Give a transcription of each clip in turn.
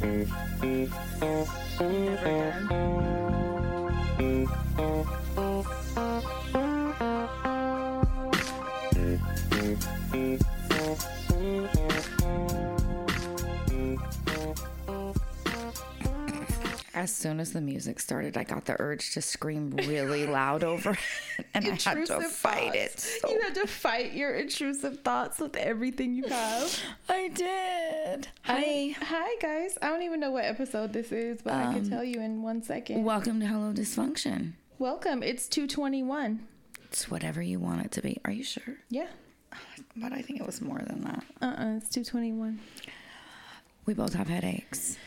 Never done. As soon as the music started, I got the urge to scream really loud over it, and I had to Intrusive fight it. so You had to fight your intrusive thoughts with everything you have. I did. Hi, hi guys. I don't even know what episode this is, but I Um, can tell you in one second. Welcome to Hello Dysfunction. Welcome. It's 221. It's whatever you want it to be. Are you sure? Yeah. But I think it was more than that. Uh-uh. It's 221. We both have headaches.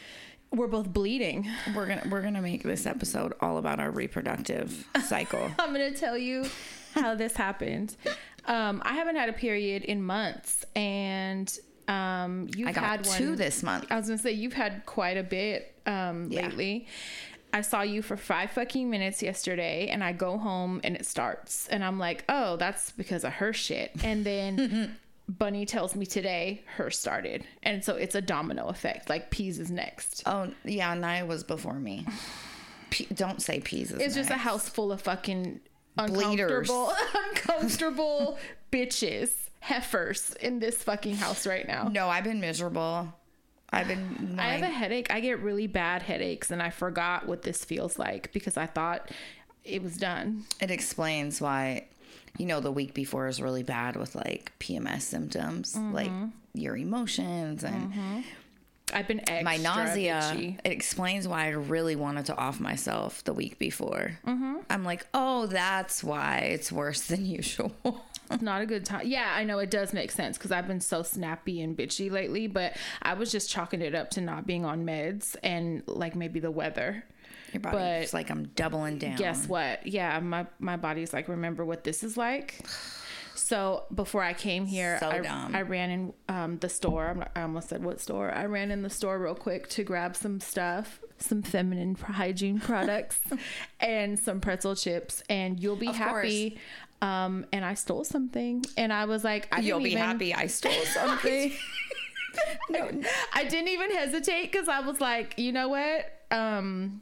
We're both bleeding. We're gonna we're gonna make this episode all about our reproductive cycle. I'm gonna tell you how this happened. Um, I haven't had a period in months, and um, you've I got had one two this month. I was gonna say you've had quite a bit um, Yeah. lately. I saw you for five fucking minutes yesterday, and I go home and it starts, and I'm like, oh, that's because of her shit. And then Bunny tells me today her started, and so it's a domino effect. Like peas is next. Oh yeah, Naya was before me. P- don't say peas. Is It's just a house full of fucking uncomfortable, uncomfortable bitches, heifers in this fucking house right now. No, I've been miserable. I've been. I have a headache. I get really bad headaches, and I forgot what this feels like because I thought it was done. it explains why, you know, the week before is really bad with like PMS symptoms, like Mm-hmm. your emotions and I've been extra my nausea. It explains why I really wanted to off myself the week before. Mm-hmm. I'm like, oh, that's why it's worse than usual. It's not a good time. Yeah, I know it does make sense because I've been so snappy and bitchy lately, but I was just chalking it up to not being on meds and like maybe the weather. Your body's But- like, I'm doubling down. guess what? Yeah, my my body's like, remember what this is like. So before I came here, So I. I ran in um, the store. I almost said what store. I ran in the store real quick to grab some stuff, some feminine hygiene products, and some pretzel chips. And you'll be Of happy. Um, and I stole something, and I was like, I You'll be even- happy I stole something. no, I didn't even hesitate because I was like, you know what? Um,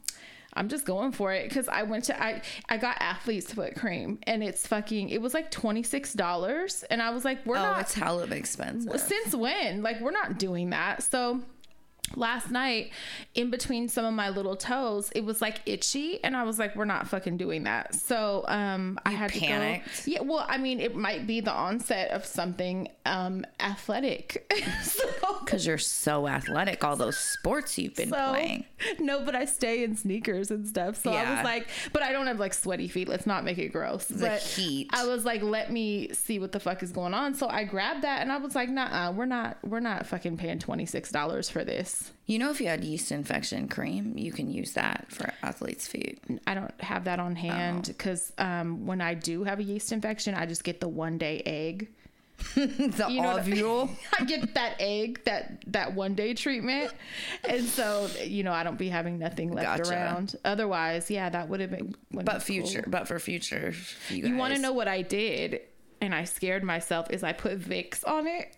I'm just going for it. Because I went to I I got athlete's foot cream and it's fucking it was like twenty six dollars. And I was like we're oh, not it's hell of expensive. since when? Like we're not doing that. So last night in between some of my little toes it was like itchy and i was like we're not fucking doing that. So um i had panicked? to go yeah well i mean it might be the onset of something um athletic. So Because you're so athletic, all those sports you've been so playing. no but i stay in sneakers and stuff so i was like but i don't have like sweaty feet let's not make it gross The but heat. i was like let me see what the fuck is going on so i grabbed that and i was like nah we're not we're not fucking paying $26 for this You know, if you had yeast infection cream, you can use that for athlete's feet. i don't have that on hand Oh. because um, when i do have a yeast infection i just get the one day egg the You know ovule. I get that egg, that that one day treatment, and so you know I don't be having nothing left Gotcha. around. Otherwise, yeah, that would have been. But future, cool. but for future, you, You want to know what I did? And I scared myself. Is I put Vicks on it.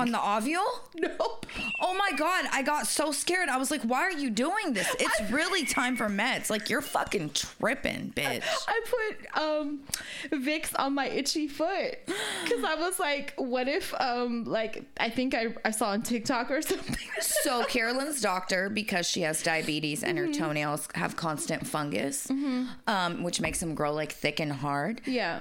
On the ovule? Nope. Oh my god, I got so scared. I was like, "Why are you doing this? It's really time for meds. Like you're fucking tripping, bitch." I put um Vicks on my itchy foot because I was like, what if um like I think I I saw on TikTok or something. So Carolyn's doctor, because she has diabetes and her Mm-hmm. toenails have constant fungus, um, which makes them grow like thick and hard. yeah.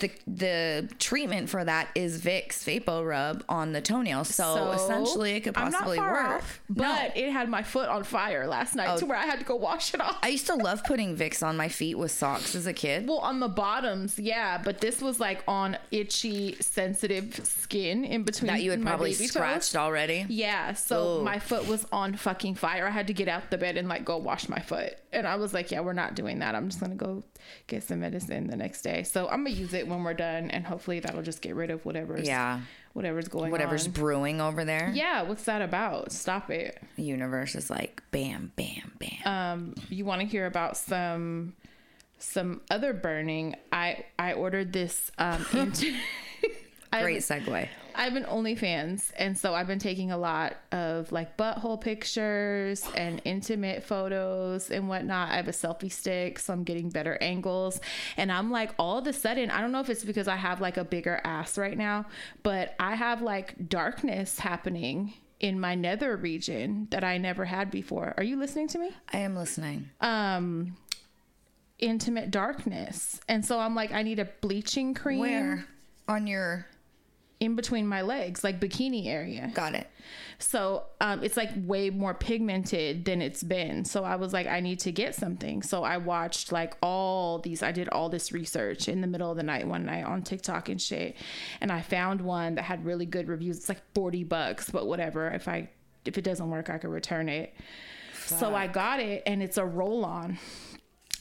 The the treatment for that is Vicks Vapo Rub on the toenails. So, essentially, it could possibly work. off, but it had my foot on fire last night Oh. to where I had to go wash it off. I used to love putting Vicks on my feet with socks as a kid. Well, on the bottoms, yeah, but this was like on itchy, sensitive skin in between That you had probably baby toes. scratched already. Yeah, so Ugh. my foot was on fucking fire. I had to get out the bed and like go wash my foot. And I was like, yeah, we're not doing that. I'm just going to go get some medicine the next day. So I'm going to use it when we're done and hopefully that'll just get rid of whatever's Yeah. whatever's going Whatever's on. brewing over there. Yeah, what's that about? Stop it. The universe is like bam, bam, bam. um you want to hear about some some other burning i i ordered this um into Great segue. I've been OnlyFans, and so I've been taking a lot of like butthole pictures and intimate photos and whatnot. I have a selfie stick, so I'm getting better angles. And I'm like, all of a sudden, I don't know if it's because I have like a bigger ass right now, but I have like darkness happening in my nether region that I never had before. Are you listening to me? I am listening. Um, intimate darkness, and so I'm like, I need a bleaching cream Where? On your. In between my legs, like bikini area. Got it. So um, it's like way more pigmented than it's been. So I was like, I need to get something. So I watched like all these, I did all this research in the middle of the night one night on TikTok and shit. And I found one that had really good reviews. It's like 40 bucks, but whatever. If I, if it doesn't work, I could return it. So I got it and it's a roll on.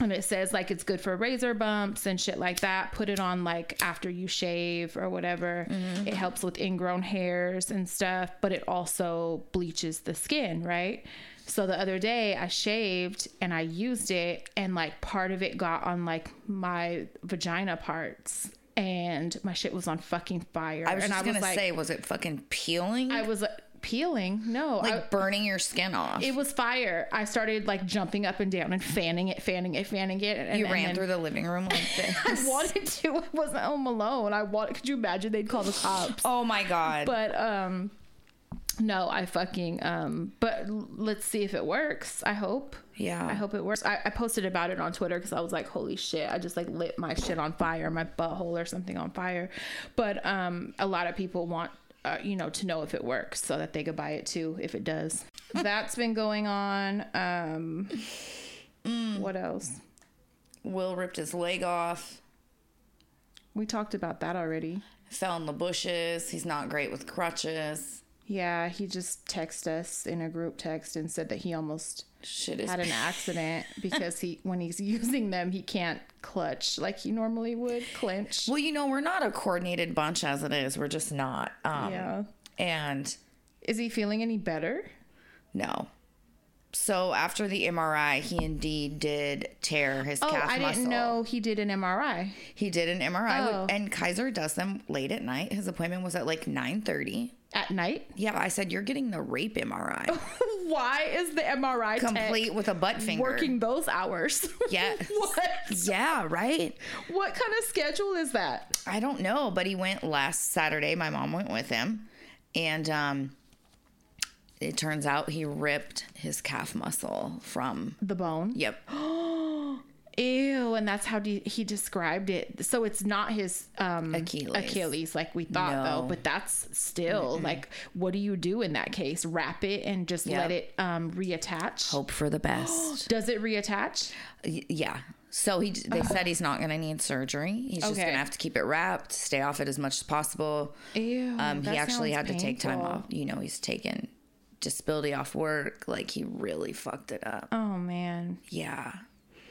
And it says like it's good for razor bumps and shit like that. Put it on like after you shave or whatever. Mm-hmm. It helps with ingrown hairs and stuff, but it also bleaches the skin, right? So the other day I shaved and I used it and like part of it got on like my vagina parts and my shit was on fucking fire. I was and just I was gonna like say, was it fucking peeling? I was like peeling. No, like I, burning your skin off. it was fire. I started like jumping up and down and fanning it, fanning it, fanning it. And, you and ran then- through the living room like this. I wanted to. I wasn't home alone. I wanted. Could you imagine? They'd call the cops. oh my god. But um, no, I fucking um. But let's see if it works. I hope. Yeah. I hope it works. I, I posted about it on Twitter because I was like, holy shit! I just like lit my shit on fire, my butthole or something on fire. But um, a lot of people want. Uh, you know, to know if it works so that they could buy it too if it does. That's been going on. Um, what else? Will ripped his leg off. We talked about that already. Fell in the bushes. He's not great with crutches. Yeah, he just texted us in a group text and said that he almost Shit had an accident because he when he's using them he can't clutch like he normally would clench. Well, you know, we're not a coordinated bunch as it is. We're just not. Um, Yeah. And Is he feeling any better? no. So after the MRI, he indeed did tear his Oh, calf I muscle. didn't know he did an MRI. He did an MRI, Oh. and Kaiser does them late at night. His appointment was at like nine thirty. At night? Yeah, I said you're getting the rape MRI, Why is the MRI complete with a butt finger. working those hours? Yeah. what? Yeah, right. What kind of schedule is that? I don't know, but he went last Saturday. My mom went with him, and um, it turns out he ripped his calf muscle from. The bone? Yep. Ew, and that's how de- he described it. So it's not his um, Achilles. Achilles like we thought, No. though. But that's still like, what do you do in that case? Wrap it and just Yep. let it um, reattach. Hope for the best. Does it reattach? Y- yeah. So he, they said he's not going to need surgery. He's just going to have to keep it wrapped, stay off it as much as possible. Ew. Um, he actually had sounds to take time off. You know, he's taken disability off work. Like he really fucked it up. Oh man, Yeah.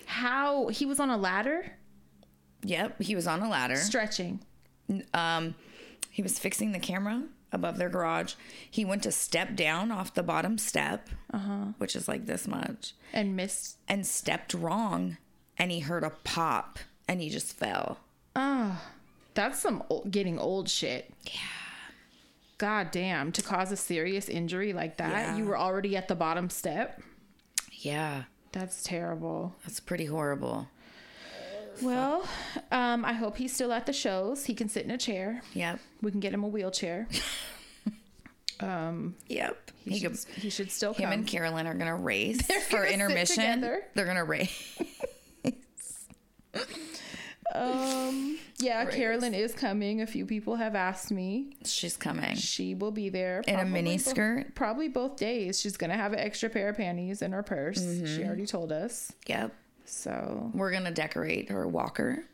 how he was on a ladder Yep. He was on a ladder. stretching. um, he was fixing the camera above their garage. He went to step down off the bottom step, uh-huh. which is like this much, and missed. and stepped wrong. And he heard a pop and he just fell. Oh, that's some o- getting old shit. Yeah. God damn, to cause a serious injury like that, Yeah. you were already at the bottom step. Yeah. That's terrible. That's pretty horrible. Well, um, I hope he's still at the shows. He can sit in a chair. Yep. We can get him a wheelchair. um, Yep. he, He should, could, he should still him come. and Carolyn are going to race for intermission. They're going to race. um, yeah. Carolyn is coming. A few people have asked me. She's coming. She will be there In a mini skirt? Probably both days. She's gonna have an extra pair of panties in her purse. Mm-hmm. She already told us. Yep. So We're going to decorate her walker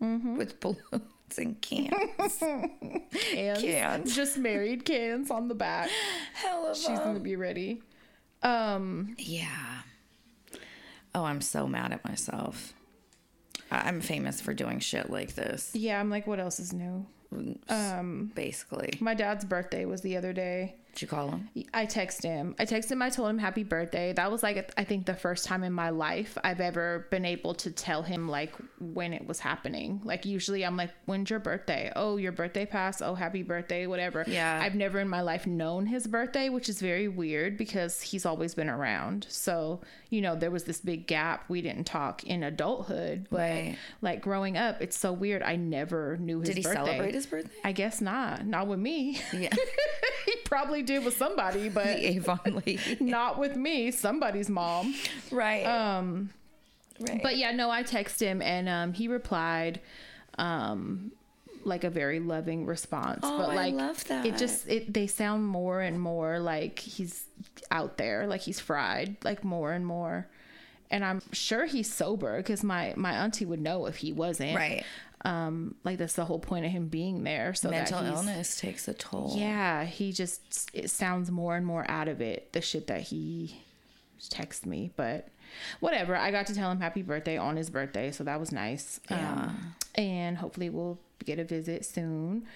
Mm-hmm. with balloons and cans. cans, Cans. just married cans on the back. Hell of She's gonna be ready. Um, Yeah. Oh, I'm so mad at myself. I'm famous for doing shit like this, yeah, I'm like, what else is new? Um, basically. my dad's birthday was the other day. Did you call him? I texted him. I texted him. I told him happy birthday. That was like I think the first time in my life I've ever been able to tell him like when it was happening. Like usually I'm like, when's your birthday? Oh, your birthday passed. Oh, happy birthday, whatever. Yeah. I've never in my life known his birthday, which is very weird because he's always been around. So, you know, there was this big gap. We didn't talk in adulthood, but Right. like growing up, it's so weird. I never knew his birthday. Did he birthday. celebrate his birthday? I guess not. Not with me. Yeah. probably did with somebody, but the Avon lady. not with me. Somebody's mom. right. Um, right. but yeah, no, I texted him and um, he replied, um, like a very loving response. Oh, but I like, love that. It just it they sound more and more like he's out there, like he's fried, like more and more. And I'm sure he's sober because my my auntie would know if he wasn't. right. Um, like that's the whole point of him being there. So Mental that illness takes a toll. Yeah, he just it sounds more and more out of it. The shit that he texts me, but whatever. I got to tell him happy birthday on his birthday, so that was nice. Um, and hopefully we'll get a visit soon.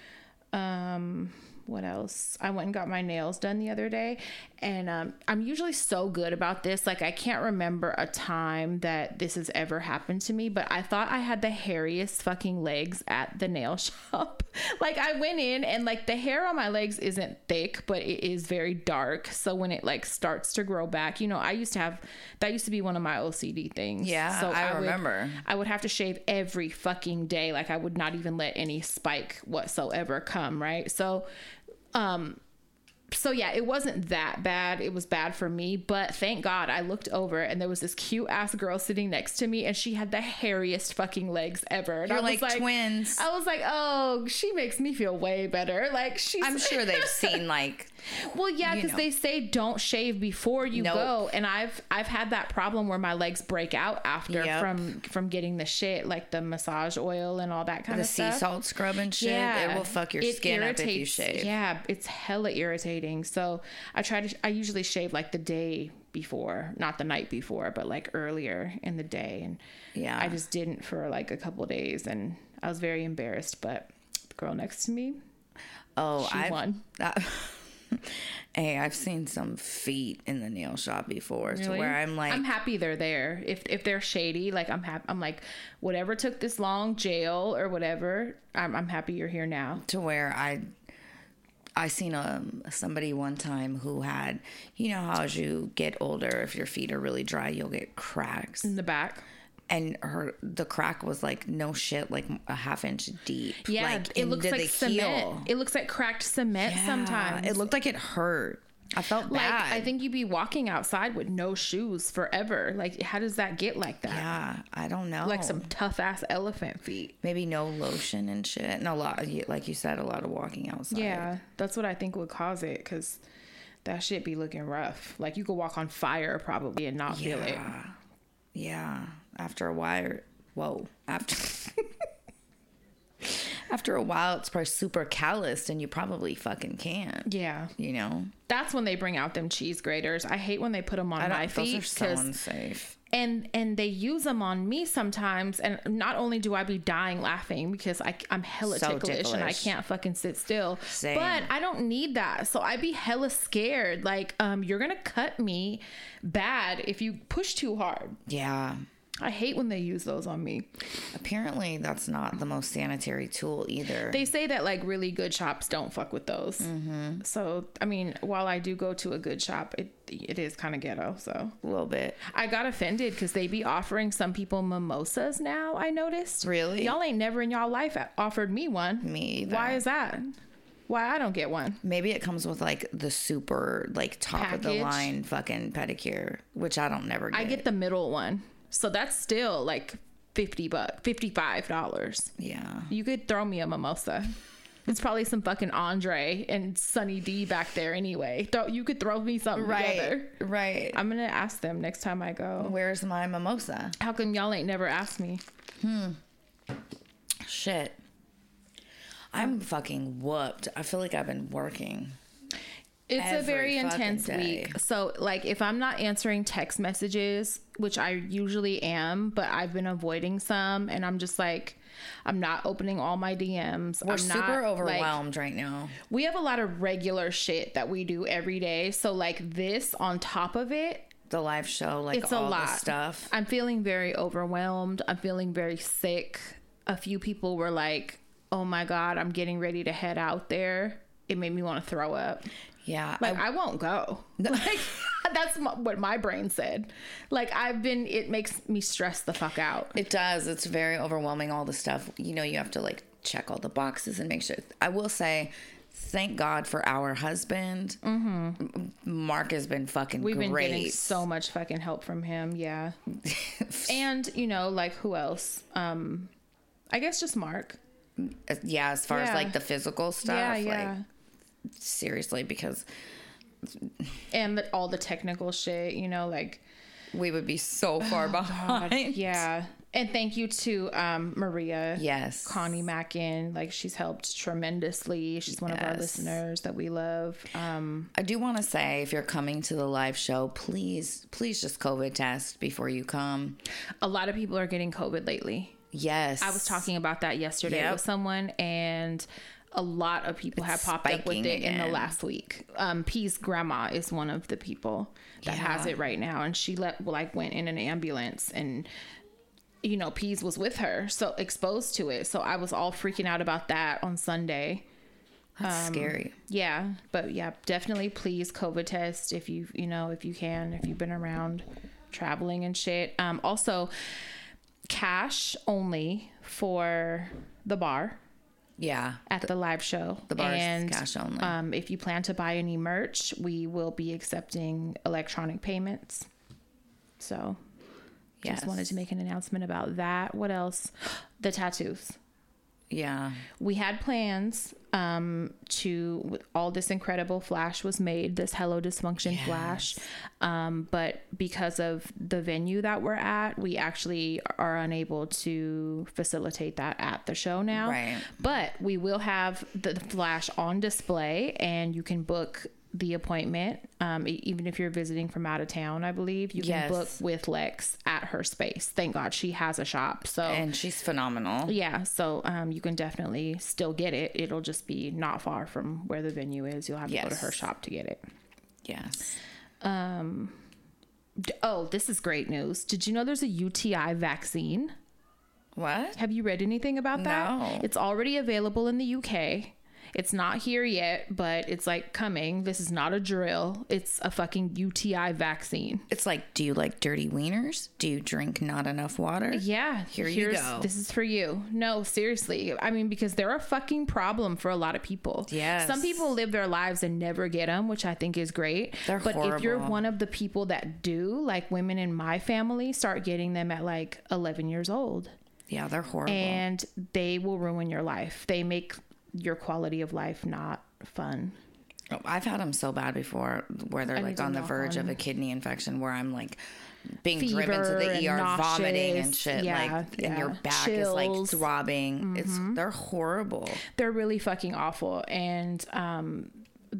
Um, what else? I went and got my nails done the other day, and um, I'm usually so good about this. Like I can't remember a time that this has ever happened to me, but I thought I had the hairiest fucking legs at the nail shop. like I went in and like the hair on my legs isn't thick, but it is very dark. So when it like starts to grow back, you know, I used to have that used to be one of my OCD things. Yeah, so I would- remember. I would have to shave every fucking day. Like I would not even let any spike whatsoever come, right? So um so yeah, it wasn't that bad. It was bad for me, but thank God I looked over and there was this cute ass girl sitting next to me and she had the hairiest fucking legs ever. And You're I was like, twins. I was like, "Oh, she makes me feel way better." Like she's I'm sure they've seen like well, yeah, because they say don't shave before you Nope. go, and I've I've had that problem where my legs break out after Yep. from from getting the shit like the massage oil and all that kind the of stuff. The sea salt scrub and shit. It will fuck your It skin up if you shave. Yeah, it's hella irritating. So I try to. I usually shave like the day before, not the night before, but like earlier in the day, and Yeah. I just didn't for like a couple days, and I was very embarrassed. But the girl next to me, Oh, she I won. hey, I've seen some feet in the nail shop before, to where I'm like, I'm happy they're there. If if they're shady, like I'm happy. I'm like, whatever took this long, jail or whatever. I'm I'm happy you're here now. to where I I seen um somebody one time who had you know how as you get older if your feet are really dry you'll get cracks In the back. And her the crack was like no shit like a half inch deep Yeah, like it looks like cement. heel. It looks like cracked cement Yeah, sometimes. it looked like it hurt I felt like bad I think you'd be walking outside with no shoes forever. Like how does that get like that? yeah I don't know Like some tough ass elephant feet. maybe no lotion and shit and a lot like you said a lot of walking outside Yeah, that's what I think would cause it because that shit be looking rough. Like you could walk on fire probably and not feel it. Yeah. After a while whoa. After after a while it's probably super calloused and you probably fucking can't. Yeah, you know? That's when they bring out them cheese graters. I hate when they put them on I my don't those feet are so unsafe and and they use them on me sometimes. And not only do i be dying laughing because I, i'm hella So ticklish, and i can't fucking sit still Same. but i don't need that. So i be hella scared. Like um you're gonna cut me bad if you push too hard. Yeah i hate when they use those on me apparently that's not the most sanitary tool either they say that like really good shops don't fuck with those Mm-hmm. so i mean while i do go to a good shop it it is kind of ghetto so a little bit I got offended because they be offering some people mimosas now. I noticed. Really? Y'all ain't never in y'all life offered me one. Me either. Why is that? Why I don't get one? maybe it comes with like the super like top of the line fucking pedicure which i don't never get I get the middle one, so that's still like fifty bucks, fifty five dollars. yeah You could throw me a mimosa. It's probably some fucking Andre and Sunny D back there anyway. Throw, you could throw me something right together. right I'm gonna ask them next time I go. where's my mimosa How come y'all ain't never asked me? Hmm. Shit. I'm fucking whooped. I feel like I've been working. It's a very intense day. week. So, like, if I'm not answering text messages, which I usually am, but I've been avoiding some, and I'm just like, I'm not opening all my DMs. We're I'm super not, like- overwhelmed right now. we have a lot of regular shit that we do every day. So, like, this on top of it, the live show, like It's a lot. stuff. I'm feeling very overwhelmed. I'm feeling very sick. A few people were like, "Oh my god, I'm getting ready to head out there." It made me want to throw up. Yeah, Like I, I, won't go. Like that's what my brain said. Like I've been. It makes me stress the fuck out. it does. It's very overwhelming. All the stuff. You know, you have to like check all the boxes and make sure. I will say, thank God for our husband. Mm-hmm. Mark has been fucking We've been getting so much fucking help from him. Yeah. and you know, like who else? Um, I guess just Mark. yeah, as far as like the physical stuff. yeah, yeah. Like seriously, because and the, all the technical shit. You know, like we would be so far behind. yeah. And thank you to um, Maria. Yes. Connie Mackin, like she's helped tremendously. She's one of our listeners that we love. Um, I do want to say, if you're coming to the live show, please, please just COVID test before you come. a lot of people are getting COVID lately. Yes, I was talking about that yesterday Yep. with someone, and a lot of people have popped up with it in the last week. Um, P's grandma is one of the people that has it right now, and she let like went in an ambulance and. You know, Peas was with her, so exposed to it. So I was all freaking out about that on Sunday. That's um, scary. Yeah, but yeah, definitely please COVID test if you you know if you can if you've been around traveling and shit. Um, also, cash only for the bar Yeah, at the, live show. the bar and cash only. um, if you plan to buy any merch, we will be accepting electronic payments. So, just Yes. wanted to make an announcement about that. What else? The tattoos yeah, we had plans um to all this incredible flash was made this hello dysfunction flash. Um but because of the venue that we're at we actually are unable to facilitate that at the show now. Right. but we will have the flash on display and you can book the appointment um, even if you're visiting from out of town i believe you can book with lex at her space thank god she has a shop so and she's phenomenal. yeah, so um, you can definitely still get it. It'll just be not far from where the venue is. You'll have to go to her shop to get it. Yes, D- Oh, this is great news. Did you know there's a UTI vaccine? what? Have you read anything about that? No. It's already available in the UK. It's not here yet, but it's like coming. This is not a drill. It's a fucking UTI vaccine. It's like, do you like dirty wieners? Do you drink not enough water? Yeah, Here you go. This is for you. No, seriously. I mean, because they're a fucking problem for a lot of people. Yes. Some people live their lives and never get them, which I think is great. They're but if you're one of the people that do, like women in my family, start getting them at like 11 years old, Yeah, they're horrible. and they will ruin your life. They make your quality of life not fun. Oh, I've had them so bad before, where they're I like on the verge on- of a kidney infection, where I'm like being driven to the ER, vomiting and shit, Yeah, like, and your yeah. back Chills. Mm-hmm. is like throbbing. It's they're horrible. they're really fucking awful and um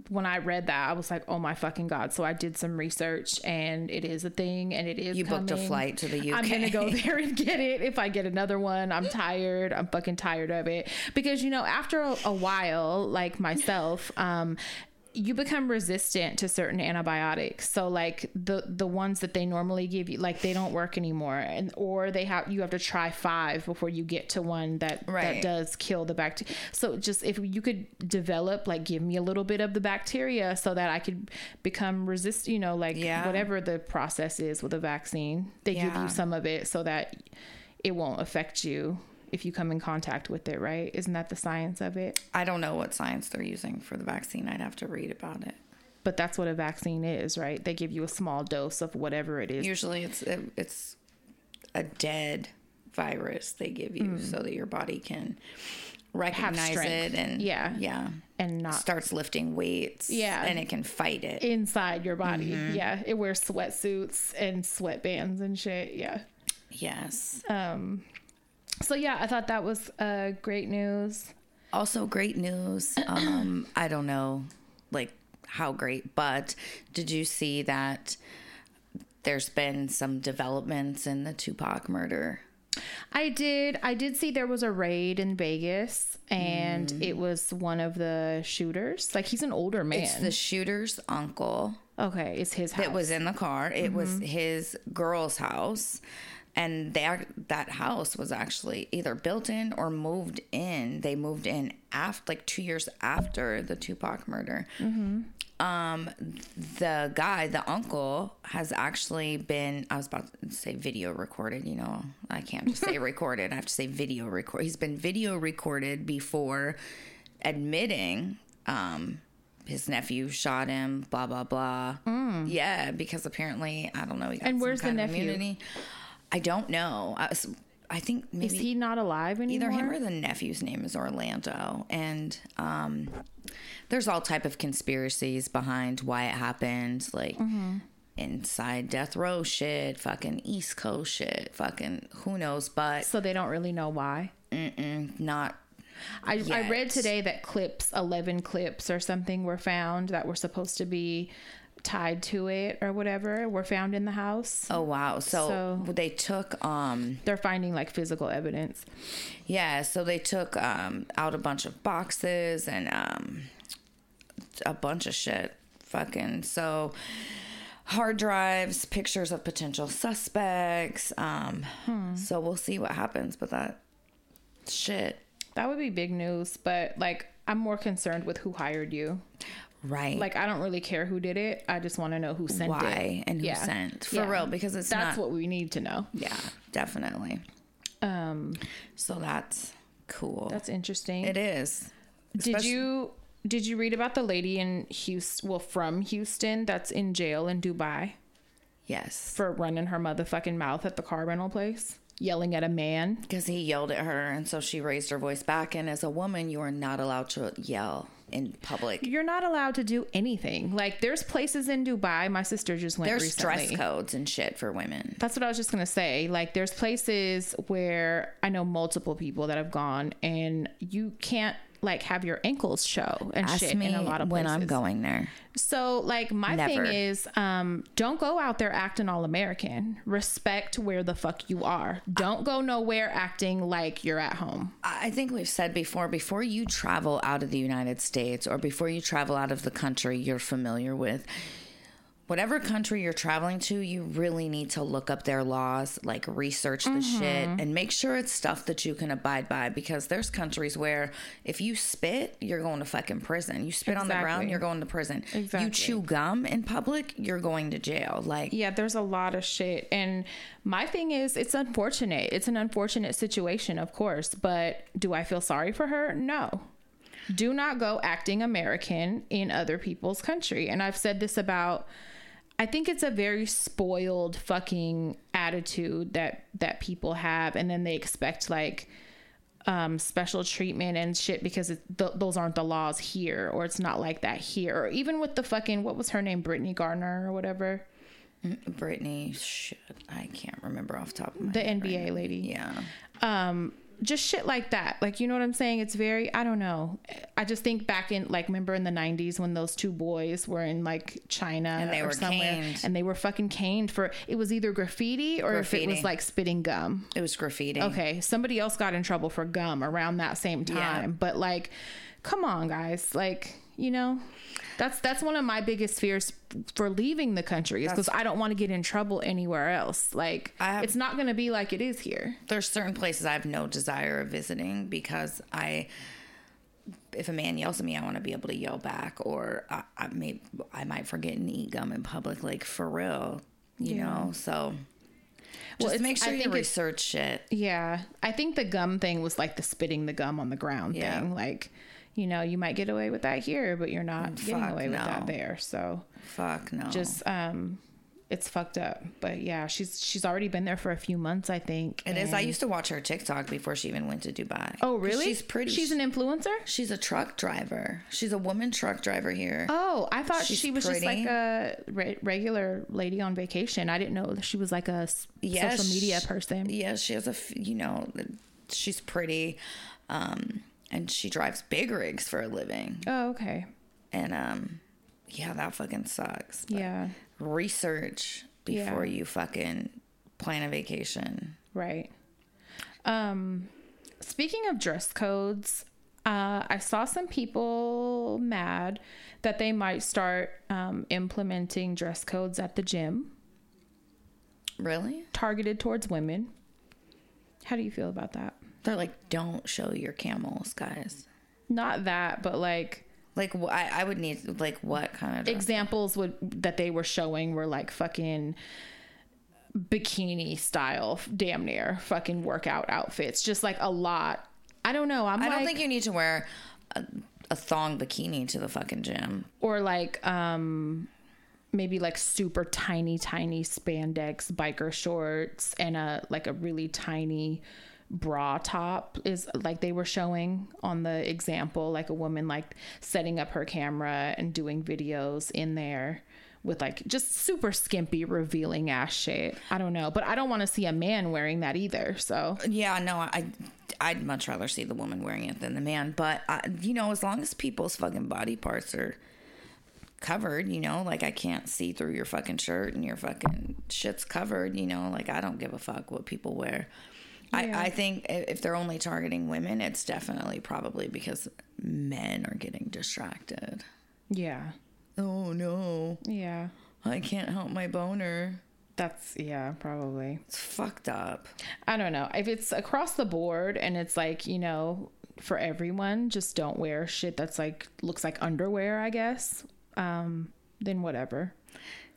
when I read that, I was like, "Oh my fucking god!" So I did some research, and it is a thing, and it is. You booked a flight to the UK. I'm gonna go there and get it. If I get another one, I'm tired. I'm fucking tired of it because you know, after a, a while, like myself, um, you become resistant to certain antibiotics. So like the the ones that they normally give you, like they don't work anymore, and or they have you have to try five before you get to one that that does kill the bacteria. So just if you could develop, like, give me a little bit of the bacteria so that I could become resist, you know, like Yeah. whatever the process is with a vaccine, they give you some of it so that it won't affect you if you come in contact with it, right? Isn't that the science of it? I don't know what science they're using for the vaccine. I'd have to read about it. But that's what a vaccine is, right? They give you a small dose of whatever it is. Usually, it's it's a dead virus they give you so that your body can recognize it and Yeah. yeah and not starts lifting weights Yeah. and it can fight it inside your body. Mm-hmm. Yeah. It wears sweatsuits and sweatbands and shit. Yeah. yes Um, so yeah, I thought that was uh, great news. also great news um i don't know like how great but did you see that there's been some developments in the tupac murder I did. I did see there was a raid in Vegas, and Mm. it was one of the shooters. Like he's an older man. it's the shooter's uncle Okay, it's his house. that was in the car. It was his girl's house. And they, that house was actually either built in or moved in. They moved in after, like two years after the Tupac murder. Um, the guy, the uncle, has actually been. I was about to say video recorded. You know, I can't just say recorded. I have to say video record. He's been video recorded before admitting um his nephew shot him blah blah blah yeah because apparently i don't know Mm. And where's the nephew? I don't know I think maybe Is he not alive anymore? either him or the nephew's name is orlando and um there's all type of conspiracies behind why it happened like Mm-hmm. inside death row shit fucking east coast shit fucking who knows but so they don't really know why. not I, I read today that clips, 11 clips or something were found that were supposed to be tied to it or whatever were found in the house. Oh wow! So, So- they took um They're finding like physical evidence. yeah, so they took um out a bunch of boxes and um a bunch of shit. Fucking so hard drives, pictures of potential suspects. Um so we'll see what happens, but that shit. That would be big news, but like I'm more concerned with who hired you. Right. Like I don't really care who did it. I just want to know who sent it. why and who Yeah. sent. For Yeah. real, because it's That's not what we need to know. Yeah, definitely. Um So that's cool. that's interesting. it is. Did you did you read about the lady in Houston, well from Houston that's in jail in Dubai Yes. for running her motherfucking mouth at the car rental place, yelling at a man? Because he yelled at her, and so she raised her voice back. And as a woman, you are not allowed to yell in public. You're not allowed to do anything. Like there's places in Dubai. My sister just went There's recently. dress codes and shit for women. That's what I was just gonna say. Like, there's places where I know multiple people that have gone, and you can't like have your ankles show and Ask shit me in a lot of when places. I'm going there. So, like, my Never. thing is, um, don't go out there acting all American. Respect where the fuck you are. Don't go nowhere acting like you're at home. I think we've said before before you travel out of the United States or before you travel out of the country you're familiar with, whatever country you're traveling to, you really need to look up their laws, like research the shit, mm-hmm. and make sure it's stuff that you can abide by because there's countries where if you spit, you're going to fucking prison. You spit on the ground, you're going to prison. You chew gum in public, you're going to jail. Like, Yeah, there's a lot of shit. And my thing is, it's unfortunate. It's an unfortunate situation, of course. But do I feel sorry for her? No. Do not go acting American in other people's country. And I've said this about. I think it's a very spoiled fucking attitude that that people have, and then they expect like um, special treatment and shit because it, th- those aren't the laws here, or it's not like that here. Or even with the fucking what was her name, Brittany Garner or whatever. Brittany, shit, I can't remember off the top of my the head. NBA lady. Yeah. Um, just shit like that. Like, you know what I'm saying? It's very, I don't know. I just think back in, like, remember in the 90s when those two boys were in, like, China And they or were somewhere caned. and they were fucking caned for, it was either graffiti or if it was, like, spitting gum. It was graffiti. Okay. Somebody else got in trouble for gum around that same Yeah. time. But, like, come on, guys. Like, you know, that's that's one of my biggest fears for leaving the country is because I don't want to get in trouble anywhere else. Like, I have- it's not going to be like it is here. there's certain places I have no desire of visiting because I, if a man yells at me, I want to be able to yell back, or I, I may I might forget and eat gum in public, like for real, you Yeah. know. So Well, just make I sure you research it. Yeah, I think the gum thing was like the spitting the gum on the ground Yeah. thing. Like, you know, you might get away with that here, but you're not getting fuck away with that there. So Fuck no. just um, it's fucked up. But yeah, she's she's already been there for a few months, I think. it is. I used to watch her TikTok before she even went to Dubai. Oh, really? She's pretty. She's an influencer. She's a truck driver. She's a woman truck driver here. Oh, I thought She's she was just like a re- regular lady on vacation. I didn't know she was like a Yes, social media person. Yeah, she has a you know, she's pretty, um, and she drives big rigs for a living. Oh, okay. And um, yeah, that fucking sucks. But Yeah. Research before Yeah. you fucking plan a vacation. Right. Um, speaking of dress codes, uh, I saw some people mad that they might start um, implementing dress codes at the gym Really? targeted towards women. How do you feel about that? They're like, don't show your camels, guys. Not that, but like Like, I, I would need, like, what kind of. examples would that they were showing were like fucking bikini style, damn near fucking workout outfits. Just like a lot. I don't know. I'm I like, don't think you need to wear a, a thong bikini to the fucking gym. or like um maybe like super tiny tiny spandex biker shorts and a like a really tiny bra top is like they were showing on the example like a woman like setting up her camera and doing videos in there with like just super skimpy revealing ass shit i don't know but i don't want to see a man wearing that either so Yeah, no, I, I'd much rather see the woman wearing it than the man. But I, you know, as long as people's fucking body parts are covered, you know, like I can't see through your fucking shirt and your fucking shit's covered, you know, like I don't give a fuck what people wear. Yeah. I, I think if they're only targeting women, it's definitely probably because men are getting distracted. yeah Oh no, yeah I can't help my boner. that's yeah probably It's fucked up. I don't know. If it's across the board and it's like, you know, for everyone, just don't wear shit that's like looks like underwear, I guess. Um, then whatever.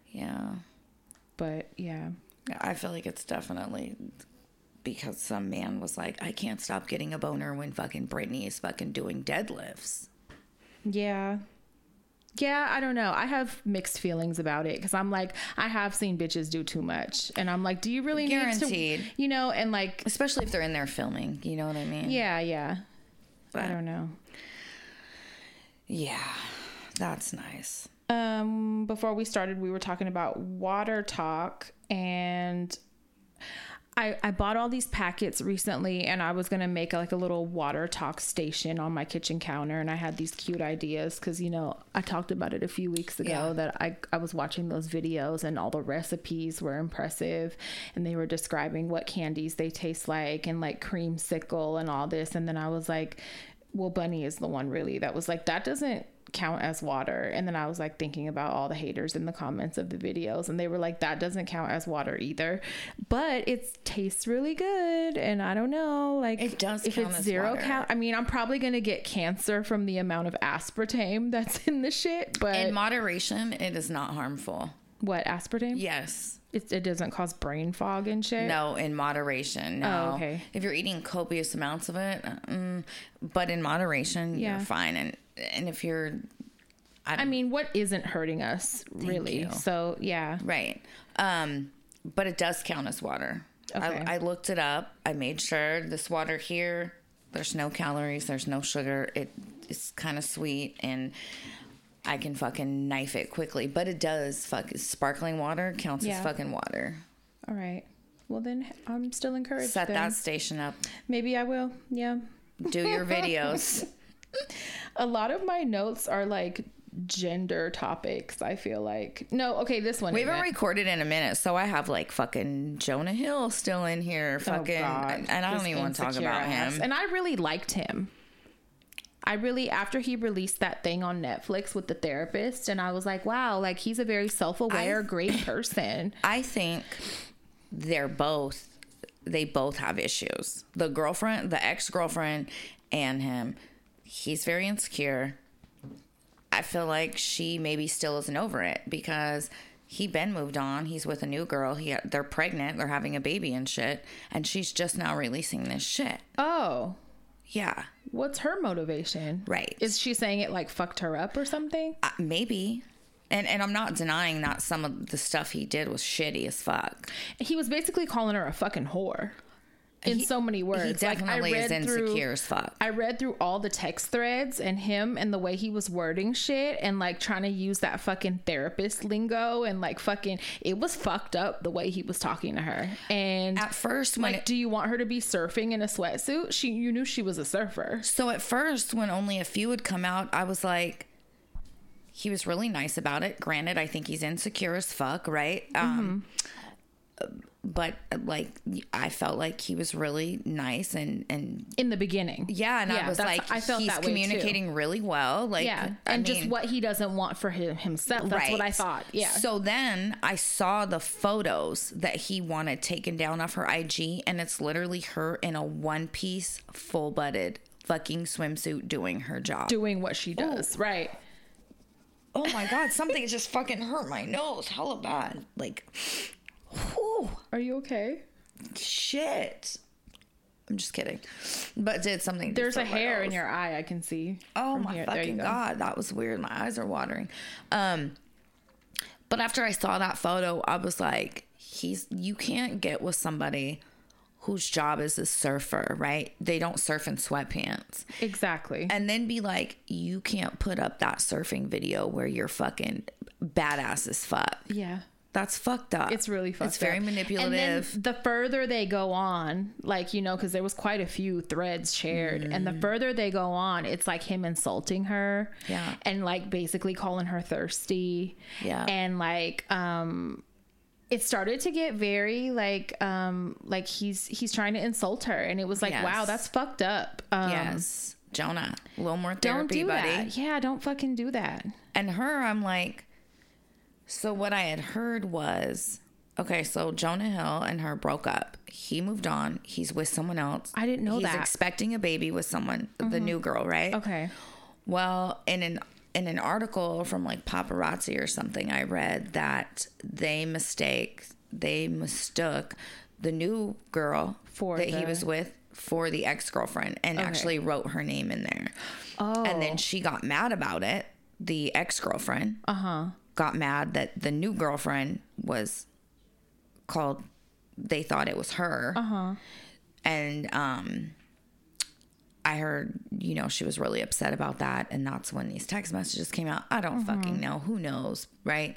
Yeah. But yeah. I feel like it's definitely because some man was like, I can't stop getting a boner when fucking Britney is fucking doing deadlifts. Yeah. Yeah, I don't know. I have mixed feelings about it because I'm like, I have seen bitches do too much, and I'm like, do you really need Guaranteed. to, you know? And like, Especially if they're in there filming. You know what I mean? yeah, yeah. I don't know. Yeah. That's nice. um before we started we were talking about WaterTok and I, I bought all these packets recently and I was gonna make like a little WaterTok station on my kitchen counter and I had these cute ideas because you know I talked about it a few weeks ago Yeah. that I, I was watching those videos and all the recipes were impressive and they were describing what candies they taste like and like creamsicle and all this and then I was like well bunny is the one really that was like that doesn't count as water and then i was like thinking about all the haters in the comments of the videos and they were like that doesn't count as water either but it tastes really good and i don't know like It does if count it's zero water. cal i mean i'm probably gonna get cancer from the amount of aspartame that's in the shit but In moderation, it is not harmful. what aspartame Yes. It, it doesn't cause brain fog and shit No, in moderation. No. Oh, okay. If you're eating copious amounts of it, mm, but in moderation, Yeah. you're fine. And and if you're i mean what isn't hurting us really you. so yeah Right. Um, but it does count as water. Okay. I, I looked it up. I made sure this water here, there's no calories, there's no sugar. It is kind of sweet and I can fucking knife it quickly. But it does fuck sparkling water counts Yeah. as fucking water. all right well then i'm still encouraged Set then. that station up. maybe i will yeah Do your videos. a lot of my notes are like gender topics i feel like no okay this one We haven't recorded in a minute, so I have like fucking Jonah Hill still in here. Oh, Fucking, God. and I don't even want to talk about ass. him. and i really liked him i really after he released that thing on netflix with the therapist and i was like wow like he's a very self-aware I- great person I think they're both they both have issues. The girlfriend, the ex-girlfriend and him. He's very insecure. I feel like she maybe still isn't over it because he been moved on. He's with a new girl. He they're pregnant. They're having a baby and shit. And she's just now releasing this shit. oh Yeah, what's her motivation right. is she saying it like fucked her up or something Uh, maybe. And and I'm not denying that some of the stuff he did was shitty as fuck. he was basically calling her a fucking whore in He- so many words He definitely like, I is read through- as fuck. I read through all the text threads and him and the way he was wording shit and like trying to use that fucking therapist lingo and like fucking it was fucked up the way he was talking to her. And At first, when like, it, do you want her to be surfing in a sweatsuit? She you knew she was a surfer. so at first, when only a few would come out, I was like, he was really nice about it. Granted, I think he's insecure as fuck, right? Um, but like I felt like he was really nice and and in the beginning. yeah, and I was like, I felt he's that communicating really well. Like, Yeah, I and just mean- what he doesn't want for him himself. That's what I thought. Yeah. So then I saw the photos that he wanted taken down off her IG, and it's literally her in a one piece, full butted fucking swimsuit doing her job. doing what she oh. does. Right. oh my god, something just fucking hurt my nose. Hella bad. Like, whew, Are you okay? shit. I'm just kidding. But did something. There's a hair in your eye. I can see. Oh my here. Fucking go. god, that was weird. My eyes are watering. Um, but after I saw that photo, I was like, he's you can't get with somebody whose job is a surfer, right? They don't surf in sweatpants. Exactly. And then be like, you can't put up that surfing video where you're fucking badass as fuck. yeah. That's fucked up. It's really fucked It's very up. manipulative. And then the further they go on, like you know, because there was quite a few threads shared, and the further they go on, it's like him insulting her, Yeah. and like basically calling her thirsty, Yeah. and like um, it started to get very like um like he's he's trying to insult her, and it was like wow, that's fucked up. Um, yes. Jonah, a little more don't therapy, do buddy. that. Yeah, don't fucking do that. And her, I'm like, so what I had heard was, okay, so Jonah Hill and her broke up. He moved on. He's with someone else. I didn't know He's that. Mm-hmm. expecting a baby with someone, the new girl, right? Okay. Well, in an in an article from like paparazzi or something, I read that they mistake they mistook the new girl For that he was with for the ex girlfriend and actually wrote her name in there. Oh. And then she got mad about it. The ex girlfriend Uh huh. Got mad that the new girlfriend was called. They thought it was her. Uh huh. And um, I heard, you know, she was really upset about that. And that's when these text messages came out. I don't fucking know. Who knows? Right.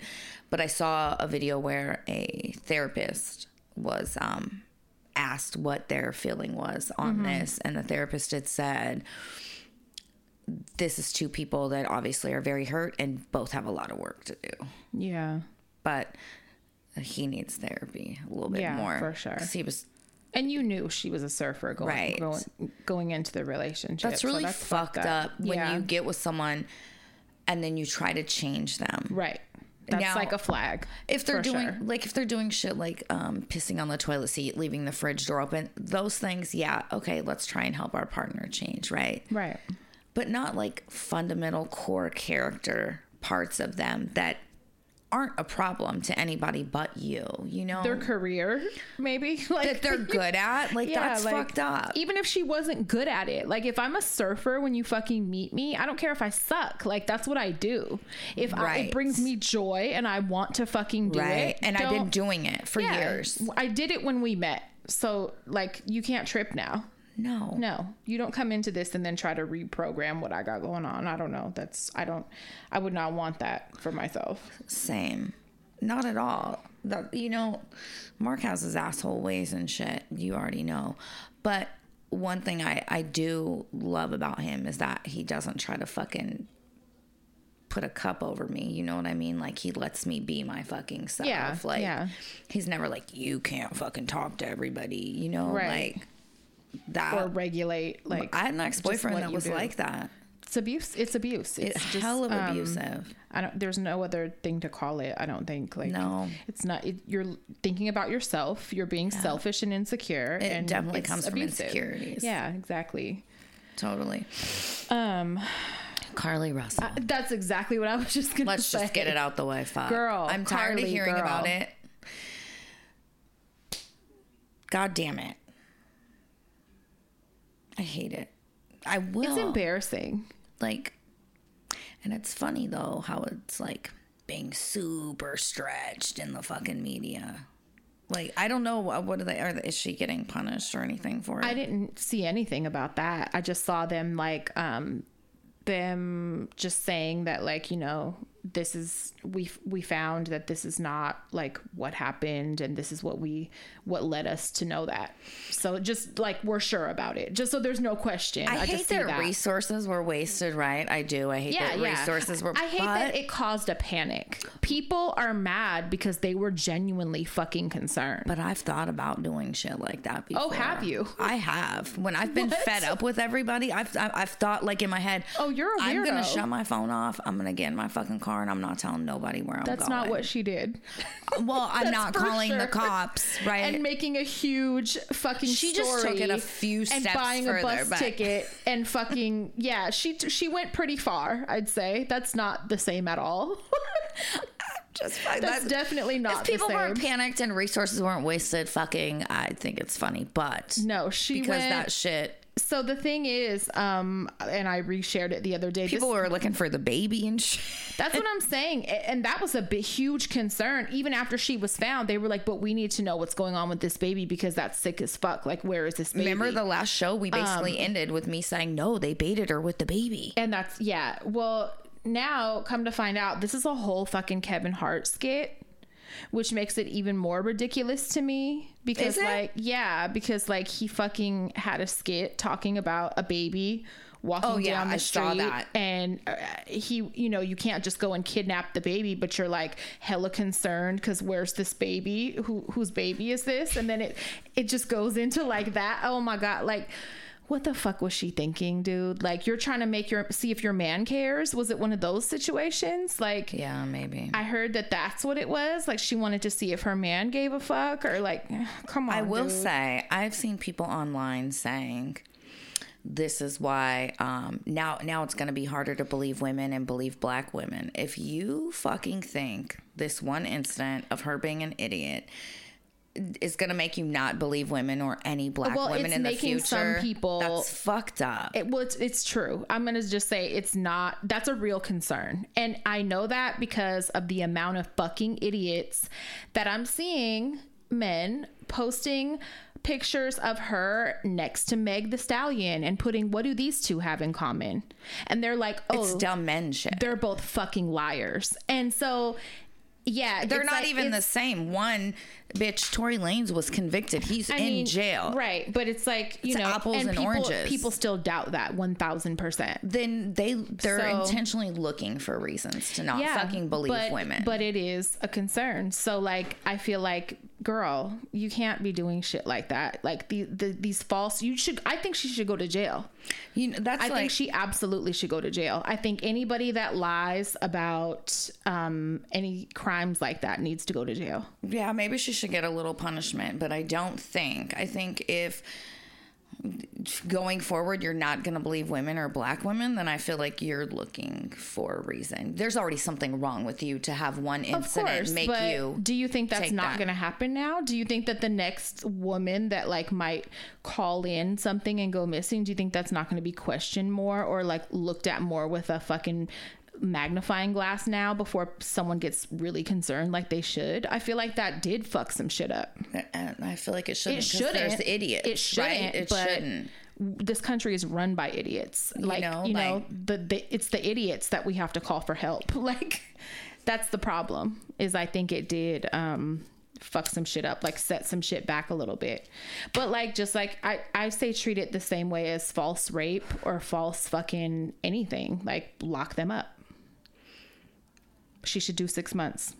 But I saw a video where a therapist was um, asked what their feeling was on this. And the therapist had said, this is two people that obviously are very hurt and both have a lot of work to do. Yeah. But he needs therapy a little bit Yeah, more. for sure. 'Cause he was And you knew she was a surfer going Right. going, going into the relationship. That's so really that's fucked up, when Yeah. you get with someone and then you try to change them. right. That's Now, like a flag. If they're doing sure. like if they're doing shit like um, pissing on the toilet seat, leaving the fridge door open, those things, yeah, okay, let's try and help our partner change, right? right. But not like fundamental core character parts of them that aren't a problem to anybody but you, you know? Their career, maybe like that they're good at, like that's like, fucked up. Even if she wasn't good at it, like if I'm a surfer when you fucking meet me, I don't care if I suck. Like that's what I do. If I, it brings me joy and I want to fucking do right. it, And I've been doing it for yeah, years. I did it when we met, so like you can't trip now. No. No, you don't come into this and then try to reprogram what I got going on. I don't know. That's I don't. I would not want that for myself. Same. Not at all. That you know, Mark has his asshole ways and shit. You already know. But one thing I I do love about him is that he doesn't try to fucking put a cup over me. You know what I mean? Like he lets me be my fucking self. Yeah, Like yeah. he's never like you can't fucking talk to everybody. You know, Right. like that. Or regulate like I had an ex boyfriend that was do. like that. it's abuse. It's abuse. It's It's just hell of um, abusive. I don't. There's no other thing to call it. I don't think. Like No. it's not. It, you're thinking about yourself. You're being selfish and insecure. It and definitely comes from insecurities. Yeah, exactly. Totally. Um, Carlee Russell. that's exactly what I was just gonna say. Let's say. just get it out the way, fuck. Girl, I'm tired Carlee, of hearing girl. about it. God damn it. I hate it. I will. It's embarrassing. like, and it's funny though how it's like being super stretched in the fucking media. Like, I don't know what, what are they, are, is she getting punished or anything for it? I didn't see anything about that. I just saw them like um them just saying that like, you know, this is we we found that this is not like what happened and this is what we what led us to know that so just like we're sure about it just so there's no question I, hate just see that, that. resources were wasted, right? I do. I hate yeah, that yeah. resources were. I hate but that it caused a panic. People are mad because they were genuinely fucking concerned. But I've thought about doing shit like that oh, before. Oh, have you? I have. When I've been What? fed up with everybody, I've I've I've thought like in my head. Oh, you're a I'm gonna shut my phone off. I'm gonna get in my fucking car and I'm not telling nobody where I'm going. That's going. not what she did. Uh, well, I'm not calling the cops, right? And making a huge fucking She just took it a few and steps buying a bus but- ticket and fucking yeah, she she went pretty far. I'd say that's not the same at all. just fine. that's definitely not If people weren't panicked and resources weren't wasted, fucking, I think it's funny. But no, she because went. that shit, so the thing is, um, and I reshared it the other day. this- people were looking for the baby and shit. That's what I'm saying. And that was a big, huge concern. Even after she was found, they were like, but we need to know what's going on with this baby because that's sick as fuck. Like, where is this baby? Remember the last show? We basically Um, ended with me saying, no, they baited her with the baby. and that's, yeah. Well, now come to find out, this is a whole fucking Kevin Hart skit. Which makes it even more ridiculous to me because, like, yeah, because like he fucking had a skit talking about a baby walking Oh, yeah, down the I street, and uh, he, you know, you can't just go and kidnap the baby, but you're like hella concerned because where's this baby? Who whose baby is this? And then it it just goes into like that. Oh my god, like. What the fuck was she thinking, dude? Like you're trying to make your see if your man cares. Was it one of those situations? Like Yeah, maybe. I heard that that's what it was. Like she wanted to see if her man gave a fuck or like, come on. I will dude. say, I've seen people online saying this is why um, now now it's going to be harder to believe women and believe black women. If you fucking think this one incident of her being an idiot is going to make you not believe women or any black Well, women it's in the future, some people- that's fucked up. It, well, it's, it's true. I'm going to just say it's not, that's a real concern. And I know that because of the amount of fucking idiots that I'm seeing men posting pictures of her next to Meg the Stallion and putting, what do these two have in common? And they're like, oh, it's dumb men shit. they're both fucking liars. And so, yeah, They're not like- even the same. One bitch, Tory Lanez was convicted. He's I in mean, jail. right? But it's like you It's know, apples and people, oranges. People still doubt that one thousand percent. Then they they're So- intentionally looking for reasons to not fucking believe but, women. But it is a concern. So like I feel like girl, you can't be doing shit like that. Like the, the these false you should I think she should go to jail. you know, that's I like think she absolutely should go to jail. I think anybody that lies about um any crimes like that needs to go to jail. yeah, maybe she should get a little punishment, but I don't think. I think if going forward you're not going to believe women or black women, then I feel like you're looking for a reason. There's already something wrong with you to have one incident course, make but you do you think that's not that. going to happen now? Do you think that the next woman that like might call in something and go missing, do you think that's not going to be questioned more or like looked at more with a fucking magnifying glass now before someone gets really concerned like they should? I feel like that did fuck some shit up. and I feel like it shouldn't. It shouldn't. There's idiots. It shouldn't. Right? It shouldn't. This country is run by idiots. Like know, you know, like- the, the it's the idiots that we have to call for help. Like that's the problem. Is I think it did um fuck some shit up, like set some shit back a little bit. But like just like I I say treat it the same way as false rape or false fucking anything. Like lock them up. She should do six months.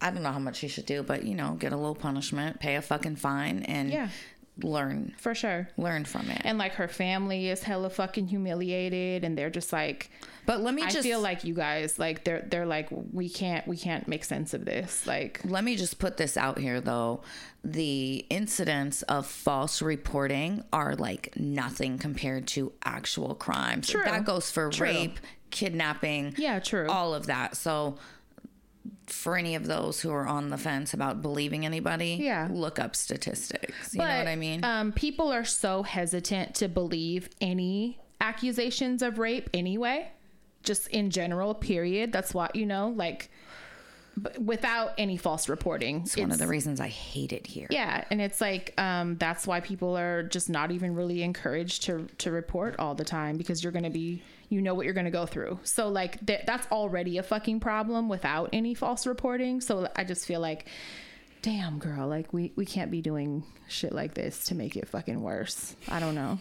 I don't know how much she should do, but you know, get a little punishment, pay a fucking fine, and Yeah. Learn For sure. learn from it. And like her family is hella fucking humiliated and they're just like but let me I just feel like you guys like they're they're like we can't we can't make sense of this. Like let me just put this out here though. The incidents of false reporting are like nothing compared to actual crimes. True. That goes for True. rape, kidnapping, Yeah, true. all of that. So for any of those who are on the fence about believing anybody, Yeah. look up statistics. You know what I mean? Um, people are so hesitant to believe any accusations of rape anyway, just in general. Period. That's why you know, like, b- without any false reporting. it's one of the reasons I hate it here. yeah, and it's like um, that's why people are just not even really encouraged to to report all the time because you're going to be you know what you're going to go through. So like th- that's already a fucking problem without any false reporting. So I just feel like damn girl, like we we can't be doing shit like this to make it fucking worse. I don't know.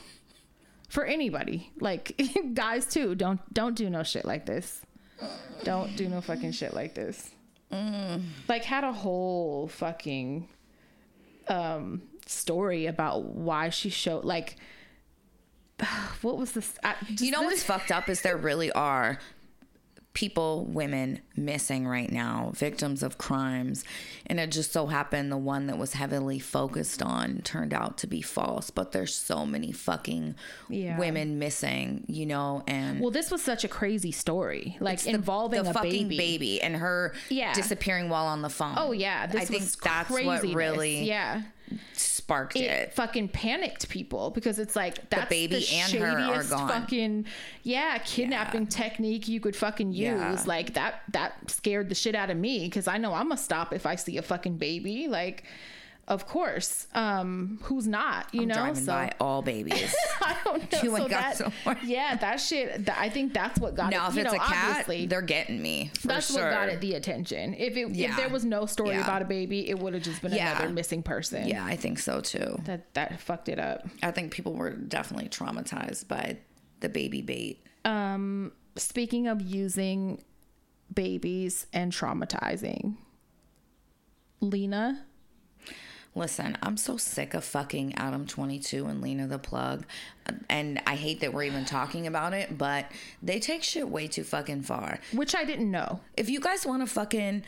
For anybody, like guys too, don't don't do no shit like this. Don't do no fucking shit like this. Like had a whole fucking um story about why she showed like what was this? I, You know what's fucked up is there really are people, women missing right now, victims of crimes. And it just so happened the one that was heavily focused on turned out to be false. But there's so many fucking Yeah. women missing, you know, and Well, this was such a crazy story, like involving the a fucking baby. baby. and her Yeah. disappearing while on the phone. Oh yeah, this I think that's what really yeah. Sparked It, it. fucking panicked people because it's like that's baby the and her are gone. fucking yeah kidnapping technique you could fucking use. Yeah. Like that that scared the shit out of me because I know I'm gonna stop if I see a fucking baby. Like, of course, um, who's not? You know, Driving so by all babies. I don't know. You so that, yeah, that shit. That, I think that's what got now, it. if it's know, a cat, they're getting me. For that's sure. what got it the attention. If it Yeah. if there was no story Yeah. about a baby, it would have just been Yeah. another missing person. Yeah, I think so too. That that fucked it up. I think people were definitely traumatized by the baby bait. Um, speaking of using babies and traumatizing, Lena, Listen, I'm so sick of fucking Adam 22 and Lena the Plug. And I hate that we're even talking about it, but they take shit way too fucking far. which I didn't know. If you guys want to fucking,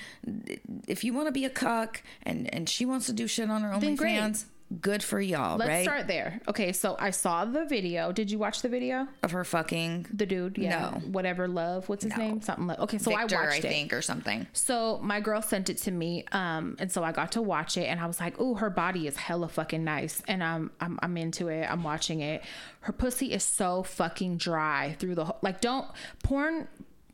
if you want to be a cuck and, and she wants to do shit on her. OnlyFans, good for y'all, Let's right? start there. Okay, so I saw the video. Did you watch the video? Of her fucking The dude, yeah, No. whatever love. What's his No. name? Something like. Okay, so Victor, I I, watched it. think, or something. So my girl sent it to me, um, and so I got to watch it, and I was like, "Ooh, her body is hella fucking nice," and I'm I'm I'm into it. I'm watching it. Her pussy is so fucking dry through the whole, like. Don't porn.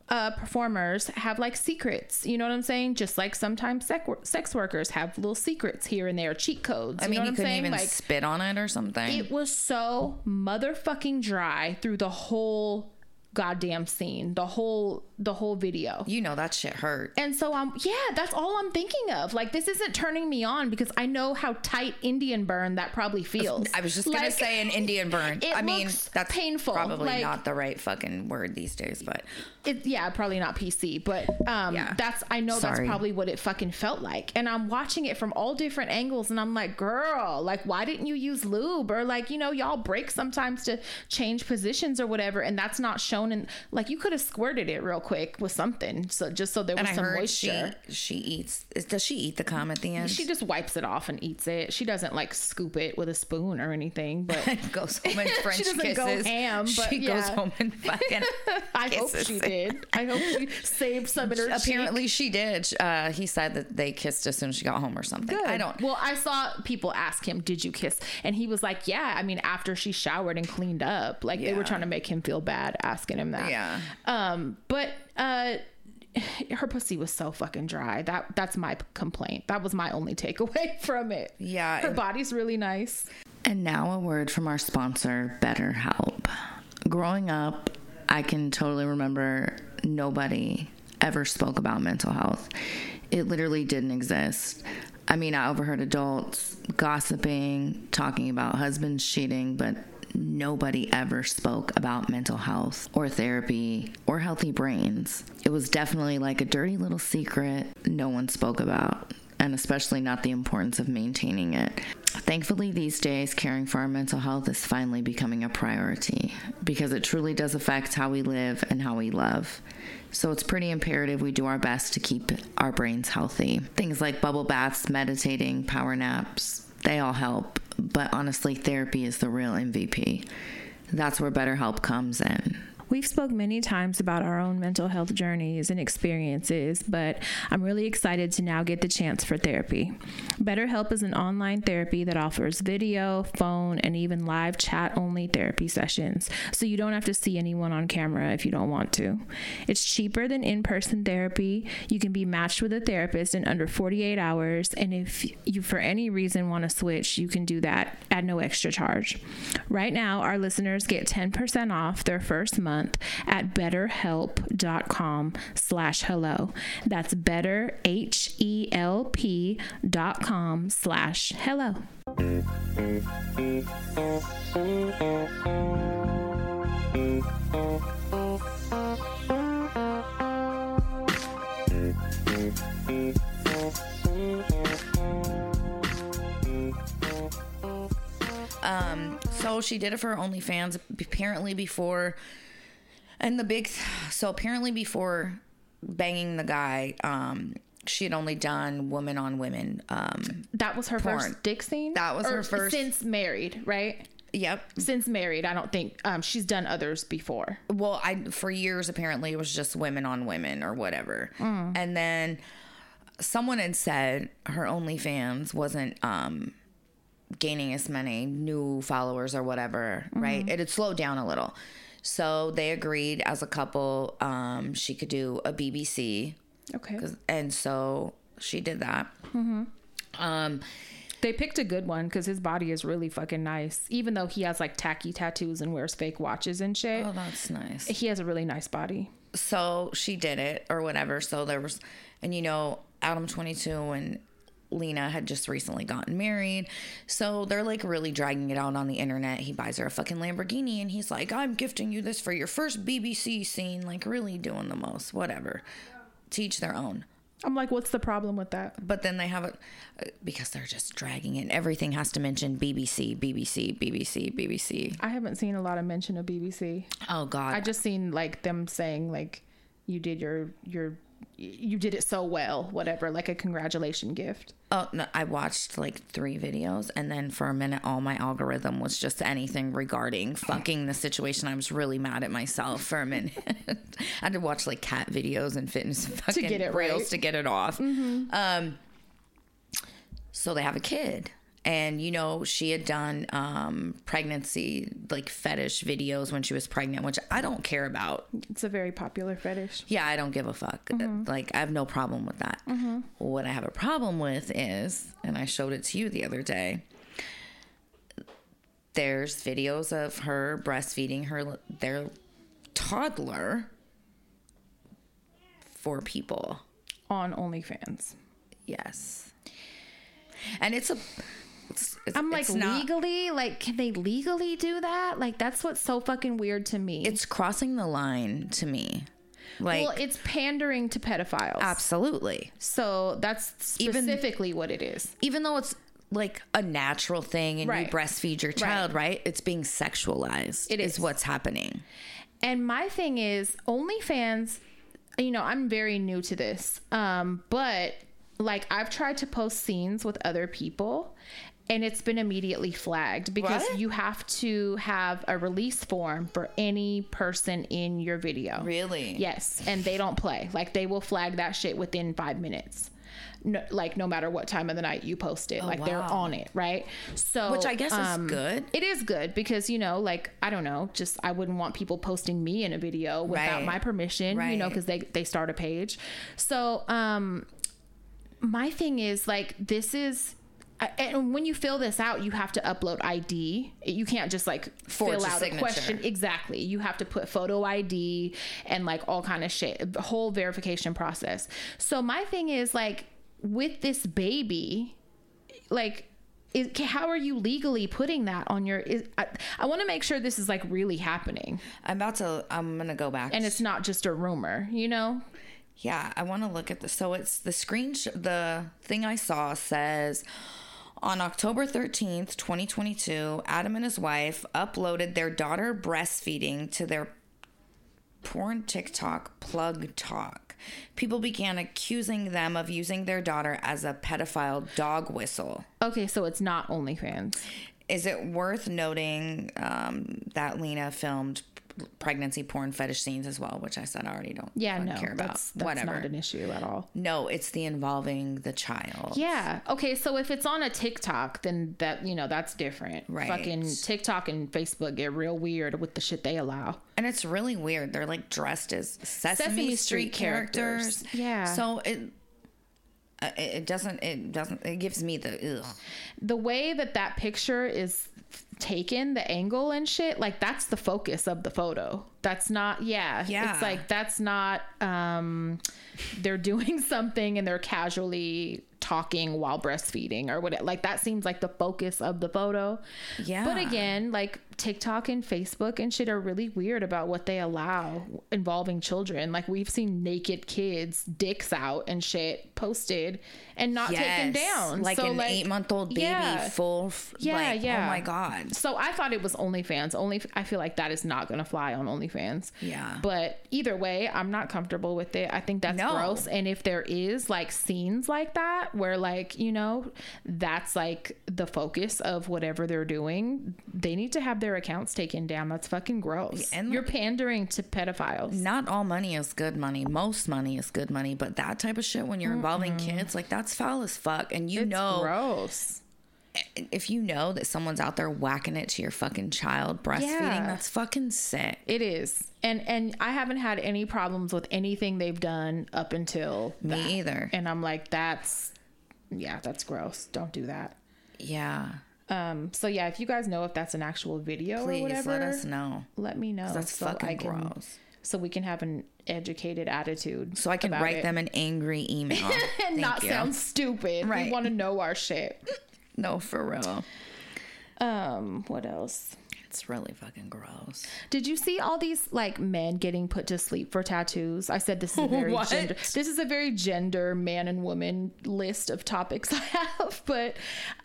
Uh, performers have like secrets, you know what I'm saying? Just like sometimes sex, wor- sex workers have little secrets here and there, cheat codes. I you mean, know you what I'm couldn't saying? even like spit on it or something. it was so motherfucking dry through the whole goddamn scene, the whole the whole video. you know that shit hurt. And so I'm yeah, that's all I'm thinking of. Like this isn't turning me on because I know how tight Indian burn that probably feels. I was just gonna say an Indian burn. I mean, that's painful, Probably like- not the right fucking word these days, but it, yeah, probably not PC, but um Yeah. that's I know Sorry. that's probably what it fucking felt like. And I'm watching it from all different angles and I'm like, "Girl, like why didn't you use lube or like, you know, y'all break sometimes to change positions or whatever and that's not shown in like you could have squirted it real quick with something so just so there was and some moisture. she she eats. Does she eat the cum at the end? She just wipes it off and eats it. She doesn't like scoop it with a spoon or anything, but goes home and French doesn't kisses. go ham, but she goes home and fucking. I hope kisses she. Did. I hope she saved some in her Apparently, she did. Uh, he said that they kissed as soon as she got home or something. cheek. I don't. Well, I saw people ask him, "Did you kiss?" And he was like, "Yeah." I mean, after she showered and cleaned up, like they were trying to make him feel bad asking him that. Yeah. Um, but uh her pussy was so fucking dry. That that's my complaint. That was my only takeaway from it. Yeah, Her body's really nice. And now a word from our sponsor, BetterHelp. Growing up, I can totally remember nobody ever spoke about mental health. It literally didn't exist. I mean, I overheard adults gossiping, talking about husbands cheating, but nobody ever spoke about mental health or therapy or healthy brains. It was definitely like a dirty little secret no one spoke about and especially not the importance of maintaining it. Thankfully, these days, caring for our mental health is finally becoming a priority because it truly does affect how we live and how we love. So it's pretty imperative we do our best to keep our brains healthy. Things like bubble baths, meditating, power naps, they all help. But honestly, therapy is the real MVP. That's where BetterHelp comes in. We've spoke many times about our own mental health journeys and experiences, but I'm really excited to now get the chance for therapy. BetterHelp is an online therapy that offers video, phone, and even live chat only therapy sessions, so you don't have to see anyone on camera if you don't want to. It's cheaper than in-person therapy. You can be matched with a therapist in under 48 hours, and if you for any reason want to switch, you can do that at no extra charge. Right now, our listeners get 10% off their first month month at betterhelp.com slash hello. That's better, H-E-L-P dot com slash hello. Um, so she did it for OnlyFans apparently before, and the big, so apparently before banging the guy, um, she had only done women on women. Um, That was her Porn. first dick scene? That was her first- Since married, right? yep. Since married, I don't think um, she's done others before. Well, I for years apparently it was just women on women or whatever, and then someone had said her OnlyFans wasn't um gaining as many new followers or whatever, right? It had slowed down a little. So they agreed as a couple um she could do a BBC Okay. and so she did that. Um They picked a good one because his body is really fucking nice. Even though he has like tacky tattoos and wears fake watches and shit, oh that's nice. he has a really nice body. so she did it or whatever. So there was, and you know, Adam 22 and Lena had just recently gotten married. So they're like really dragging it out on the internet. He buys her a fucking Lamborghini and he's like, I'm gifting you this for your first BBC scene. Like, really doing the most, whatever. Teach their own. I'm like, what's the problem with that? But then they have it uh, because they're just dragging it. Everything has to mention BBC, BBC, BBC, BBC. I haven't seen a lot of mention of BBC. Oh, God. I just seen like them saying like, you did your your you did it so well, whatever, like a congratulation gift. Oh no! I watched like three videos, and then for a minute, all my algorithm was just anything regarding fucking the situation. I was really mad at myself for a minute. I had to watch like cat videos and fitness fucking to get it reels right. to get it off. Um, so they have a kid, and you know she had done um pregnancy like fetish videos when she was pregnant, which I don't care about. It's a very popular fetish. Yeah, I don't give a fuck. Like, I have no problem with that. What I have a problem with is, and I showed it to you the other day, there's videos of her breastfeeding her their toddler for people. on OnlyFans. Yes. And it's a. It's, it's, I'm like it's not- legally, like can they legally do that? Like that's what's so fucking weird to me. It's crossing the line to me. Like, well, it's pandering to pedophiles. absolutely. So that's Even- specifically what it is. even though it's like a natural thing and you breastfeed your child, right. It's being sexualized. It is is. what's happening. And my thing is, OnlyFans, you know, I'm very new to this. Um, but like I've tried to post scenes with other people and it's been immediately flagged because What? you have to have a release form for any person in your video. Really? Yes, and they don't play. Like they will flag that shit within 5 minutes. No, like no matter what time of the night you post it, like they're Oh, on it, right? So Which I guess um, is good. it is good because you know, like I don't know, just I wouldn't want people posting me in a video without Right. my permission, you know, because they they start a page. So, um, my thing is like this is. And when you fill this out, you have to upload ID. You can't just like Forge fill a out a signature. question. Exactly. You have to put photo ID and like all kind of shit, whole verification process. So my thing is like with this baby, like is, how are you legally putting that on your is, i, I want to make sure this is like really happening I'm about to, I'm going to go back. and it's not just a rumor you know yeah, I want to look at this. So it's the screen, the thing I saw says on October 13th, 2022, Adam and his wife uploaded their daughter breastfeeding to their porn TikTok plug talk. People began accusing them of using their daughter as a pedophile dog whistle. okay so it's not onlyfans Is it worth noting um, that Lena filmed pregnancy porn fetish scenes as well, which I said I already don't yeah no care about. that's, that's Whatever. not an issue at all no, it's the involving the child. yeah okay so if it's on a tiktok then that you know that's different Right. fucking tiktok and facebook get real weird with the shit they allow And it's really weird. They're like dressed as Sesame, Sesame Street, Street characters. characters. Yeah. So it uh, it it doesn't it doesn't it gives me the ugh. the way that that picture is taken the angle and shit like that's the focus of the photo That's not yeah. Yeah. It's like that's not um they're doing something and they're casually talking while breastfeeding or what it like that seems like the focus of the photo. Yeah. But again, like TikTok and Facebook and shit are really weird about what they allow involving children. Like we've seen naked kids, dicks out and shit posted and not taken down. Like So, an eight month old baby yeah. full. f- Yeah, like, oh yeah. Oh my God. So I thought it was OnlyFans. Only I feel like that is not to fly on OnlyFans. Yeah. But either way, I'm not comfortable with it. I think that's No. gross. And if there is like scenes like that where like you know that's like the focus of whatever they're doing, they need to have their accounts taken down. That's fucking gross. and- You're pandering to pedophiles. Not all money is good money. Most money is good money, but that type of shit when you're involving kids, like that's foul as fuck. And you It's know, gross. if you know that someone's out there whacking it to your fucking child breastfeeding, Yeah. that's fucking sick. It is. And and I haven't had any problems with anything they've done up until Me that. either. And I'm like, that's yeah, that's gross. Don't do that. Yeah. Um, so yeah, if you guys know if that's an actual video or whatever, let us know. let me know. That's so fucking I can, gross. So we can have an educated attitude. So I can write it. them an angry email. and not you. sound stupid. We Right. want to know our shit. No, for real. Um, what else? It's really fucking gross. Did you see all these like men getting put to sleep for tattoos? I said this is a very What? gender. This is a very gender man and woman list of topics I have, but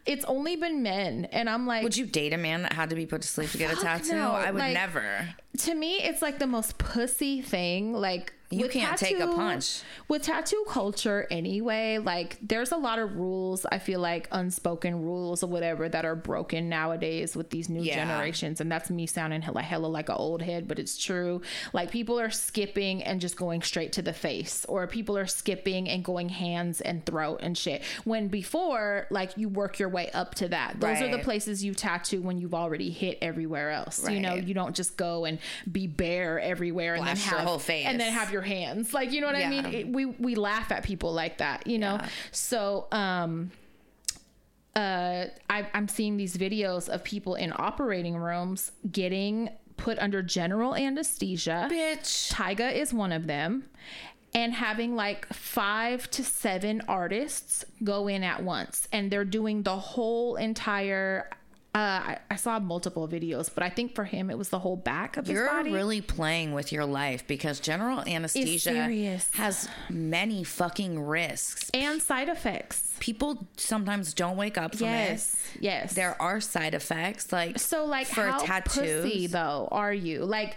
it's only been men, and I'm like, Would you date a man that had to be put to sleep to get a tattoo? no. I would Like, never. to me, it's like the most pussy thing. Like You can't take a punch. with tattoo culture anyway. Like there's a lot of rules. I feel like unspoken rules or whatever that are broken nowadays with these new Yeah. generations, and that's me sounding hella hella like an old head, but it's true. Like people are skipping and just going straight to the face, or people are skipping and going hands and throat and shit. When before, like you work your way up to that. Those are the places you tattoo when you've already hit everywhere else. You know, you don't just go and be bare everywhere and then Blast your have whole face. and then have your hands. Like you know what I mean? It, we we laugh at people like that, you know. Yeah. So um uh I I'm seeing these videos of people in operating rooms getting put under general anesthesia. Bitch. Tyga is one of them. And having like five to seven artists go in at once, and they're doing the whole entire. Uh, I, I saw multiple videos, but I think for him it was the whole back of his body. You're really playing with your life because general anesthesia has many fucking risks. and side effects. People sometimes don't wake up from Yes, it. yes. Yes. There are side effects like So like for how tattoos. pussy though are you? Like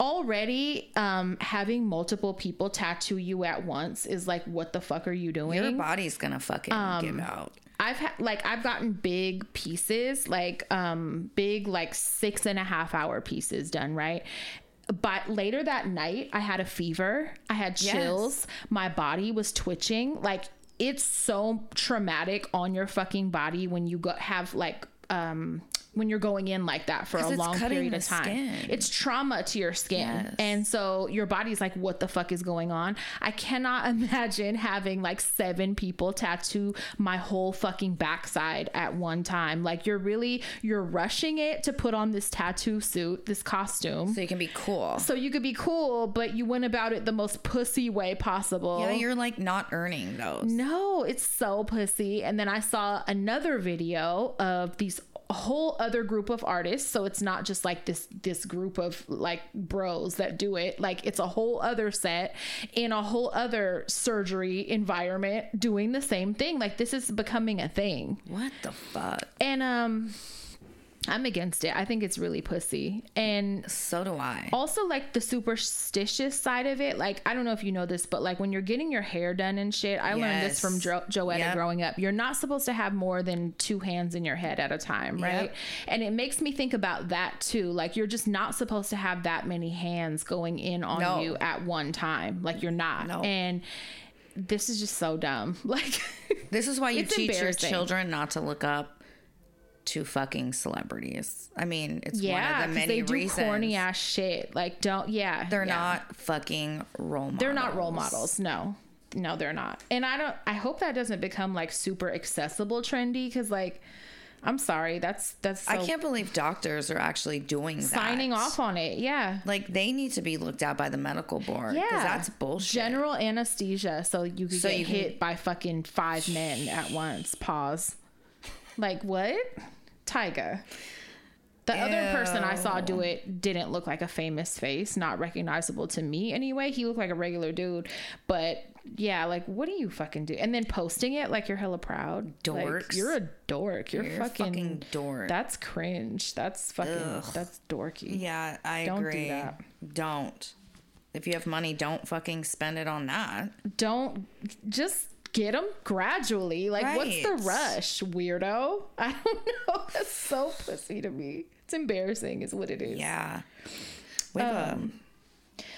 already um having multiple people tattoo you at once is like what the fuck are you doing? your body's gonna fucking Um, give out. I've had like I've gotten big pieces, like um big like six and a half hour pieces done, right? But later that night, I had a fever. I had Yes. chills. My body was twitching. Like it's so traumatic on your fucking body when you go have like um when you're going in like that for a long period of time. skin. It's trauma to your skin. Yes. And so your body's like, what the fuck is going on? I cannot imagine having like seven people tattoo my whole fucking backside at one time. Like you're really you're rushing it to put on this tattoo suit, this costume. So you can be cool. So you could be cool, but you went about it the most pussy way possible. yeah, you're like not earning those. No, it's so pussy. And then I saw another video of these whole other group of artists. So it's not just like this this group of like bros that do it. Like it's a whole other set in a whole other surgery environment doing the same thing. Like this is becoming a thing. What the fuck? and um i'm against it i think it's really pussy and So do I. also like the superstitious side of it like i don't know if you know this but like when you're getting your hair done and shit i learned this from jo- joetta Yep. growing up you're not supposed to have more than two hands in your head at a time right Yep. and it makes me think about that too like you're just not supposed to have that many hands going in on No. you at one time like you're not No. and this is just so dumb like This is why you teach your children not to look up to fucking celebrities. I mean, it's yeah one of the many they do reasons corny ass shit like don't yeah they're yeah. not fucking role models. They're not role models. No. No, they're not. And I don't I hope that doesn't become like super accessible trendy cuz like I'm sorry. That's that's so I can't believe doctors are actually doing that. signing off on it. Yeah. Like they need to be looked at by the medical board. Yeah, that's bullshit. General anesthesia, so you could So get you can- hit by fucking five men at once. Pause. Like what? Tyga. The other person I saw do it didn't look like a famous face, not recognizable to me anyway. He looked like a regular dude, but yeah, like what do you fucking do? And then posting it like you're hella proud. Like, you're a dork. You're, You're fucking, fucking dork. That's cringe. That's fucking. That's dorky. yeah, I Don't do agree. that. Don't. If you have money, don't fucking spend it on that. don't just get them gradually. Like, what's the rush, weirdo? I don't know. That's so pussy to me. It's embarrassing, is what it is. Yeah. We have um,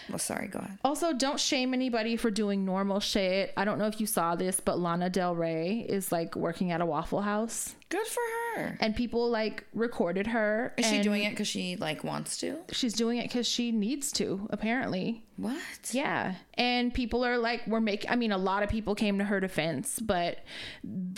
well, sorry, go ahead. Also, don't shame anybody for doing normal shit. I don't know if you saw this, but Lana Del Rey is like working at a Waffle House, Good for her. and people like recorded her. Is she doing it because she like wants to? She's doing it because she needs to, apparently. What? Yeah. And people are like, we're making, I mean, a lot of people came to her defense, but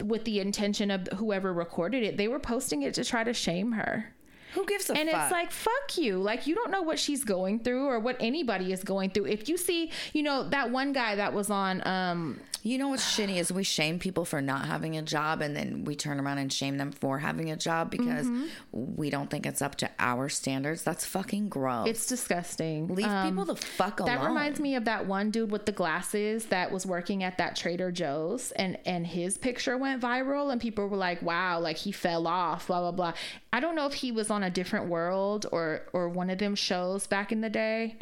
with the intention of whoever recorded it, they were posting it to try to shame her. Who gives a fuck? And fuck? it's like, fuck you. Like, you don't know what she's going through or what anybody is going through. If you see, you know, that one guy that was on, um, You know what's shitty is we shame people for not having a job and then we turn around and shame them for having a job because Mm-hmm. we don't think it's up to our standards. That's fucking gross. it's disgusting. Leave people the fuck alone. That reminds me of that one dude with the glasses that was working at that Trader Joe's and and his picture went viral and people were like, "Wow, like he fell off, blah blah blah." I don't know if he was on a different world or or one of them shows back in the day.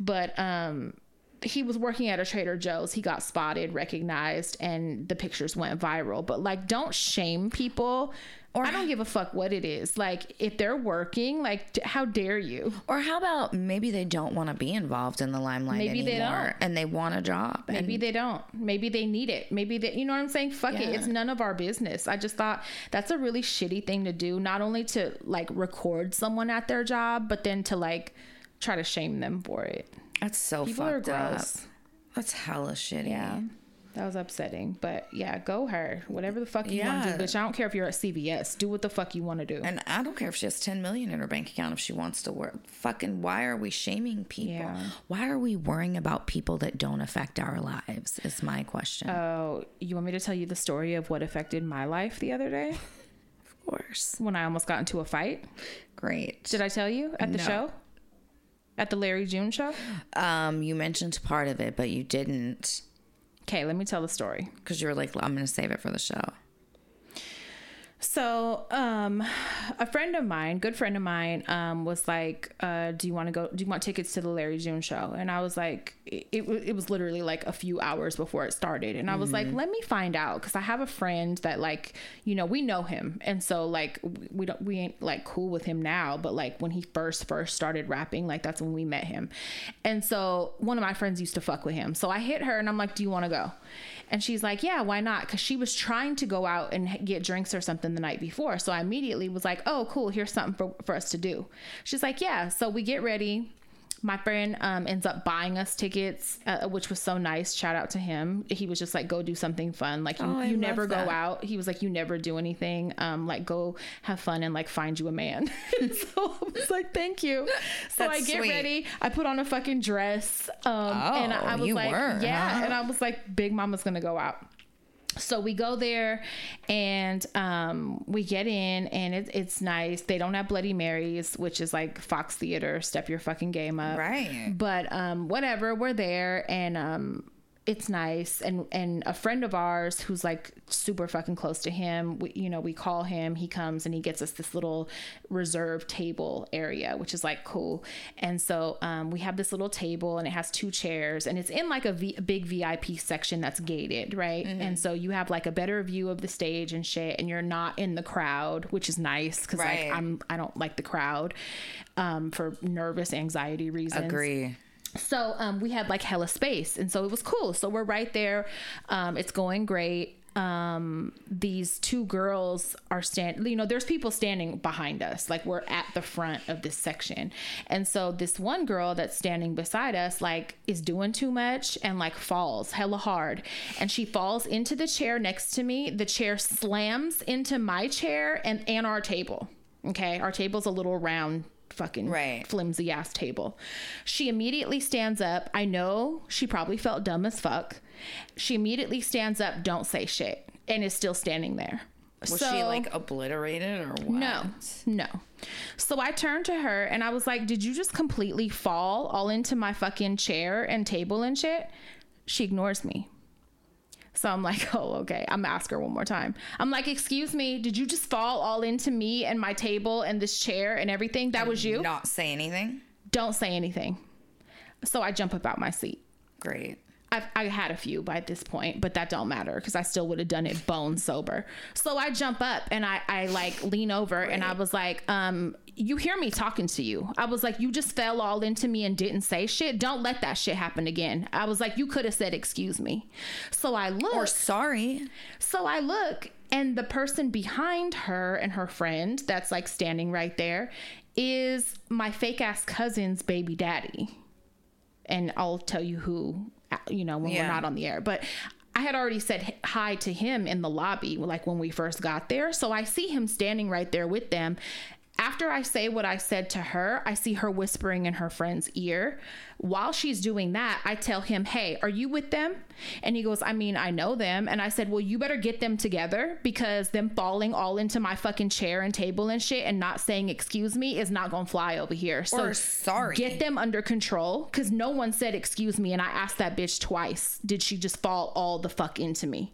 But um he was working at a Trader Joe's. He got spotted, recognized, and the pictures went viral. But like, don't shame people. Or I don't give a fuck what it is. Like, if they're working, like, how dare you? Or how about maybe they don't want to be involved in the limelight Maybe they anymore don't. and they want a job. Maybe and they don't. Maybe they need it. Maybe they, you know what I'm saying? Fuck it. It's none of our business. I just thought that's a really shitty thing to do. Not only to like record someone at their job, but then to like try to shame them for it. That's so People are fucked up. That's hella shitty. Yeah. That was upsetting. But yeah, go her. Whatever the fuck you want to do, bitch. I don't care if you're at CVS. Do what the fuck you want to do. And I don't care if she has 10 million in her bank account if she wants to work. Fucking why are we shaming people? Yeah. Why are we worrying about people that don't affect our lives? Is my question. Oh, you want me to tell you the story of what affected my life the other day of course. when I almost got into a fight? Great. Did I tell you at the No. show? At the Larry June show? Um, you mentioned part of it, but you didn't Okay, let me tell the story. because you were like, I'm going to save it for the show. So, um, a friend of mine, good friend of mine, um, was like, uh, "Do you want to go? Do you want tickets to the Larry June show?" And I was like, "It, it, it was literally like a few hours before it started." And I was like, "Let me find out," because I have a friend that like, you know, we know him, and so like, we don't, we ain't like cool with him now, but like when he first first started rapping, like that's when we met him. And so one of my friends used to fuck with him, so I hit her and I'm like, "Do you want to go?" And she's like, yeah, why not? Because she was trying to go out and get drinks or something the night before. So I immediately was like, oh, cool, here's something for, for us to do. She's like, yeah. So we get ready. My friend um, ends up buying us tickets, uh, which was so nice. Shout out to him. He was just like, go do something fun. Like, you, Oh, you never go that. out. He was like, you never do anything. Um, like, go have fun and like find you a man. so I was like, thank you. So That's I get sweet. ready. I put on a fucking dress. Um, and I, I Oh, was you like, were, yeah. huh? And I was like, Big Mama's gonna go out. So we go there and um, we get in and it, it's nice. They don't have Bloody Marys, which is like Fox Theater. Step your fucking game up. Right. But um, whatever, we're there and um, it's nice. And and a friend of ours who's like super fucking close to him, we, you know, we call him. He comes and he gets us this little reserved table area, which is like cool. And so um, we have this little table and it has two chairs and it's in like a v- big VIP section that's gated, right? And so you have like a better view of the stage and shit, and you're not in the crowd, which is nice because Right. like I'm I don't like the crowd um, for nervous anxiety reasons. Agree. So um, we had like hella space, and so it was cool. So we're right there. Um, it's going great. um these two girls are stand you know there's people standing behind us like we're at the front of this section and so this one girl that's standing beside us like is doing too much and like falls hella hard and she falls into the chair next to me the chair slams into my chair and and our table okay our table's a little round fucking Right. flimsy ass table. She immediately stands up. I know she probably felt dumb as fuck. She immediately stands up, don't say shit, and is still standing there. Was So- she like obliterated or what? no, no. So I turned to her and I was like, Did you just completely fall all into my fucking chair and table and shit? She ignores me. So I'm like, Oh, okay. I'm gonna ask her one more time. I'm like, Excuse me, did you just fall all into me and my table and this chair and everything? That was you? Not say anything. Don't say anything. So I jump up out my seat. Great. I've, I had a few by this point, but that don't matter because I still would have done it bone sober. So I jump up and I, I like lean over and I was like, um, you hear me talking to you. I was like, you just fell all into me and didn't say shit. Don't let that shit happen again. I was like, you could have said, excuse me. So I look. Or sorry. So I look, and the person behind her and her friend that's like standing right there is my fake ass cousin's baby daddy. And I'll tell you who, you know, when Yeah. we're not on the air. But I had already said hi to him in the lobby, like when we first got there. So I see him standing right there with them. After I say what I said to her, I see her whispering in her friend's ear. While she's doing that, I tell him, Hey, are you with them? And he goes, I mean, I know them. And I said, Well, you better get them together because them falling all into my fucking chair and table and shit and not saying excuse me is not gonna fly over here. So Or sorry. get them under control because no one said excuse me and i asked that bitch twice did she just fall all the fuck into me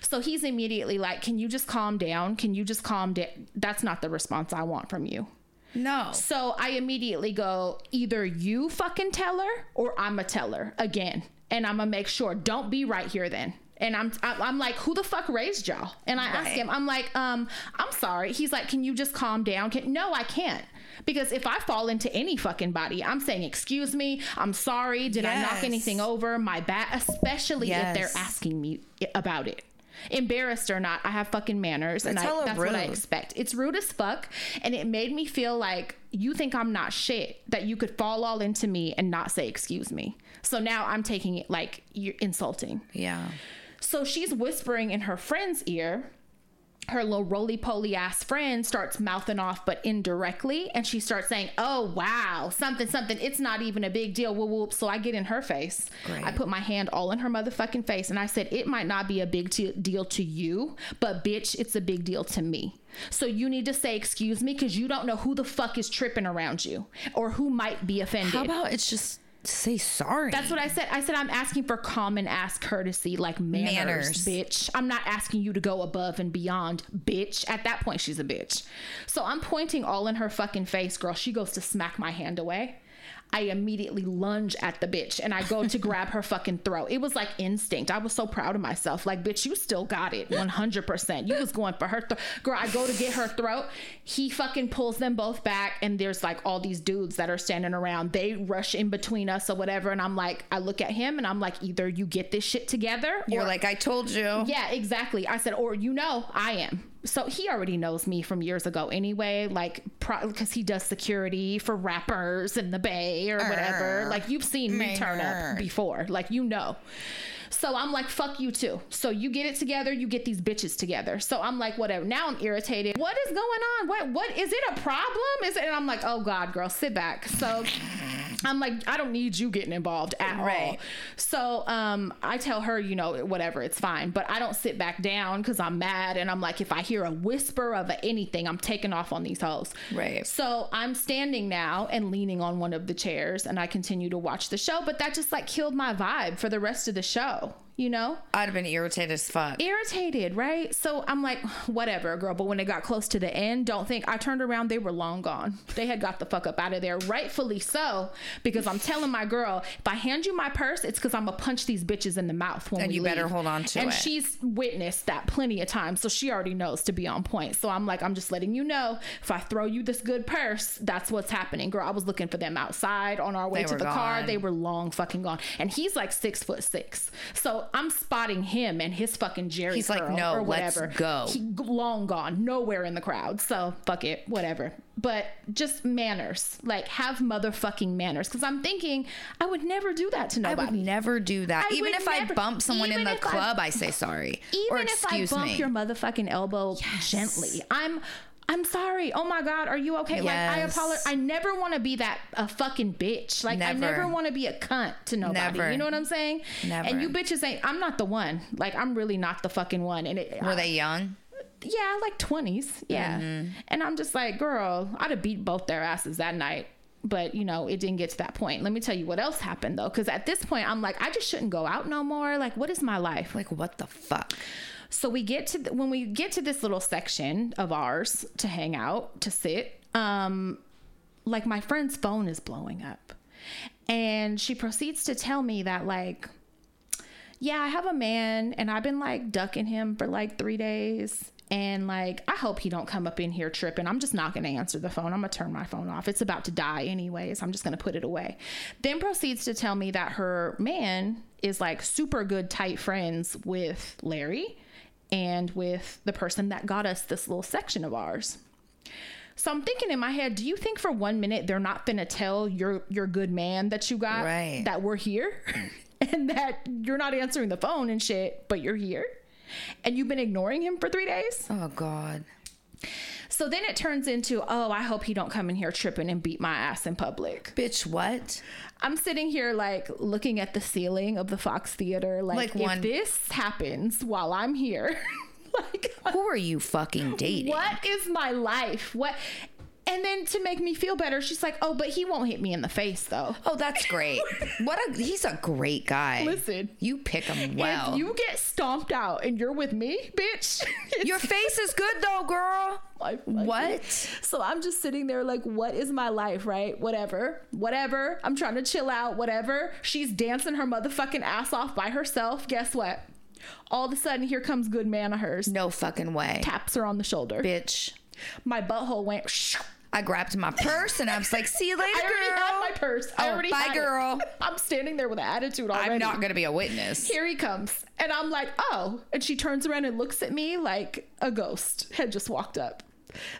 so he's immediately like can you just calm down can you just calm down that's not the response i want from you No. so i immediately go either you fucking tell her or i'm a teller again and i'm gonna make sure don't be right here then and I'm I'm like, who the fuck raised y'all? And I ask him, I'm like, um, I'm sorry. He's like, can you just calm down? Can, no, I can't. Because if I fall into any fucking body, I'm saying, excuse me, I'm sorry. Did I knock anything over? My bad. Especially if they're asking me about it. Embarrassed or not, I have fucking manners, and I, that's what I expect. It's rude as fuck, and it made me feel like you think I'm not shit that you could fall all into me and not say excuse me. So now I'm taking it like you're insulting. Yeah. So she's whispering in her friend's ear. Her little roly poly ass friend starts mouthing off, but indirectly, and she starts saying, "Oh wow, something, something. It's not even a big deal." Whoop whoop. So I get in her face. Great. I put my hand all in her motherfucking face, and I said, "It might not be a big t- deal to you, but bitch, it's a big deal to me." So you need to say excuse me because you don't know who the fuck is tripping around you or who might be offended. How about it's just say sorry? That's what I said. I said I'm asking for common ass courtesy, like manners, Manners. bitch. I'm not asking you to go above and beyond, bitch. At that point, she's a bitch. So I'm pointing all in her fucking face, girl. She goes to smack my hand away. I immediately lunge at the bitch and I go to grab her fucking throat. It was like instinct. I was so proud of myself. Like, bitch, you still got it 100%. You was going for her throat. Girl, I go to get her throat. He fucking pulls them both back and there's like all these dudes that are standing around. They rush in between us or whatever. And I'm like, I look at him and I'm like, either you get this shit together You're or like, I told you. yeah, exactly. I said, or you know, I am. So he already knows me from years ago anyway, like, because he does security for rappers in the Bay or whatever. Err. Like, you've seen me turn up before. Like, you know. So I'm like, fuck you too. So you get it together, you get these bitches together. So I'm like, whatever. Now I'm irritated. What is going on? What what is it a problem? Is it and I'm like, oh God, girl, sit back. So I'm like, I don't need you getting involved at all. Right. So um, I tell her, you know, whatever, it's fine. But I don't sit back down because I'm mad. And I'm like, if I hear a whisper of anything, I'm taking off on these hoes. Right. So I'm standing now and leaning on one of the chairs and I continue to watch the show. But that just like killed my vibe for the rest of the show, go you know? I'd have been irritated as fuck. irritated, right? So I'm like, whatever, girl. But when it got close to the end, don't think I turned around, they were long gone. They had got the fuck up out of there, rightfully so, because I'm telling my girl, if I hand you my purse, it's because I'm gonna punch these bitches in the mouth when And we you better hold on to and it. And she's witnessed that plenty of times, so she already knows to be on point. So I'm like, I'm just letting you know, if I throw you this good purse, that's what's happening, girl. I was looking for them outside on our way They to the car. gone. They were long fucking gone, and he's like six foot six. So I'm spotting him and his fucking Jerry He's like, "No, or let's whatever. go." He long gone, nowhere in the crowd. So fuck it, whatever. But just manners, like have motherfucking manners. Because I'm thinking I would never do that to nobody. I would never do that. I even if never- I bump someone in the if I- club, I, say sorry. Even or if I bump me. your motherfucking elbow gently, I'm. I'm sorry. Oh my God, are you okay? Like I apologize. I never want to be that a fucking bitch. Like I Never. never want to be a cunt to nobody. Never. You know what I'm saying? Never. And you bitches ain't. I'm not the one. Like I'm really not the fucking one. And it, Were they young? yeah, like 20s. Yeah. Mm-hmm. And I'm just like, girl, I'd have beat both their asses that night. But, you know, it didn't get to that point. Let me tell you what else happened, though. Because at this point, I'm like, I just shouldn't go out no more. Like, what is my life? Like what the fuck? So we get to, th- when we get to this little section of ours to hang out, to sit, um, like my friend's phone is blowing up. And she proceeds to tell me that, like, yeah, I have a man and I've been like ducking him for like three days. And like, I hope he don't come up in here tripping. I'm just not going to answer the phone. I'm going to turn my phone off. It's about to die anyways. I'm just going to put it away. Then proceeds to tell me that her man is like super good, tight friends with Larry and with the person that got us this little section of ours. So I'm thinking in my head, do you think for one minute they're not gonna tell your your good man that you got Right. that we're here and that you're not answering the phone and shit, but you're here? And you've been ignoring him for three days? Oh God. So then it turns into, oh, I hope he don't come in here tripping and beat my ass in public. Bitch, what? I'm sitting here like looking at the ceiling of the Fox Theater, like, Like if one- this happens while I'm here, like Who are you fucking dating? what is my life? What? And then to make me feel better, she's like, "Oh, but he won't hit me in the face, though." Oh, that's great. What a he's a great guy. Listen, You pick him well. if you get stomped out and you're with me, bitch, Your face is good though, girl. fucking- What? So I'm just sitting there like, what is my life, right? Whatever, whatever. I'm trying to chill out, whatever. She's dancing her motherfucking ass off by herself. Guess what? All of a sudden, here comes good man of hers. No fucking way. Taps her on the shoulder. Bitch. My butthole went. I grabbed my purse and I was like, see you later, I already girl. had my purse. I Oh, already bye, had it. girl. I'm standing there with an attitude already. I'm not gonna be a witness. Here he comes. And I'm like, oh. And she turns around and looks at me like a ghost had just walked up.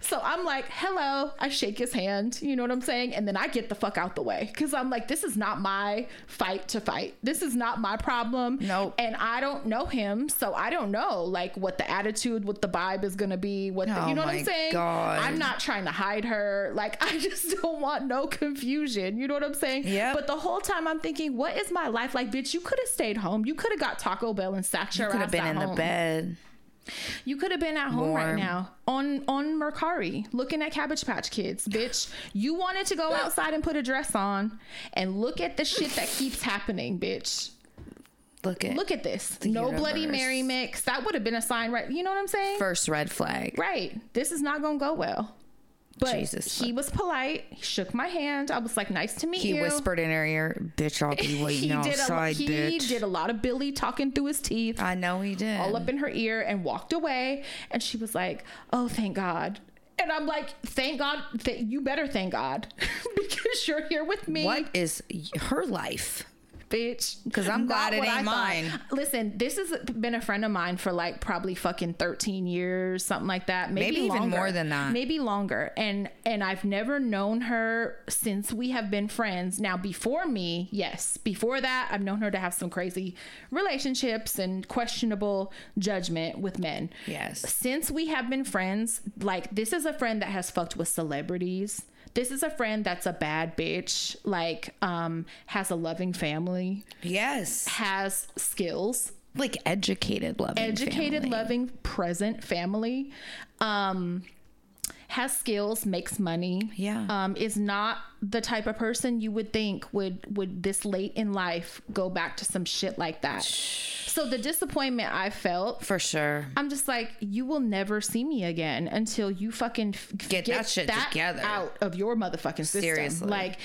So I'm like, hello. I shake his hand. You know what I'm saying? And then I get the fuck out the way because I'm like, this is not my fight to fight. This is not my problem. Nope. And I don't know him. So I don't know like what the attitude, what the vibe is going to be. What the, Oh you know what I'm oh saying? God. I'm not trying to hide her. Like, I just don't want no confusion. You know what I'm saying? Yeah. But the whole time I'm thinking, what is my life like, bitch? You could have stayed home. You could have got Taco Bell and sat your Could ass have been in home. the bed. You could have been at home right now on on Mercari looking at Cabbage Patch Kids, bitch. You wanted to go outside and put a dress on and look at the shit that keeps happening, bitch. Look at Look at this. no Bloody. Mary mix. That would have been a sign, right? You know what I'm saying? first red flag. Right. This is not gonna go well. But Jesus. he was polite. He shook my hand. I was like, "Nice to meet He you." He whispered in her ear, "Bitch, I'll be waiting he did a, outside, he bitch." did a lot of Billy talking through his teeth. I know he did. all up in her ear and walked away. And she was like, "Oh, thank God." And I'm like, "Thank God that you better thank God because you're here with me, what is her life? Bitch." 'Cause I'm glad it ain't mine. Listen, this has been a friend of mine for like probably fucking 13 years, something like that. Maybe, Maybe even more than that. Maybe longer. And and I've never known her since we have been friends. Now before me, yes. Before that, I've known her to have some crazy relationships and questionable judgment with men. Yes. Since we have been friends, like this is a friend that has fucked with celebrities. This is a friend that's a bad bitch, like um has a loving family, Yes, has skills, like educated, loving, educated, family. loving, present family, um, has skills, makes money. Yeah. Um, is not the type of person you would think would would this late in life go back to some shit like that. So the disappointment I felt. for sure. I'm just like, you will never see me again until you fucking f- Get that shit together. out of your motherfucking system. Seriously. Like,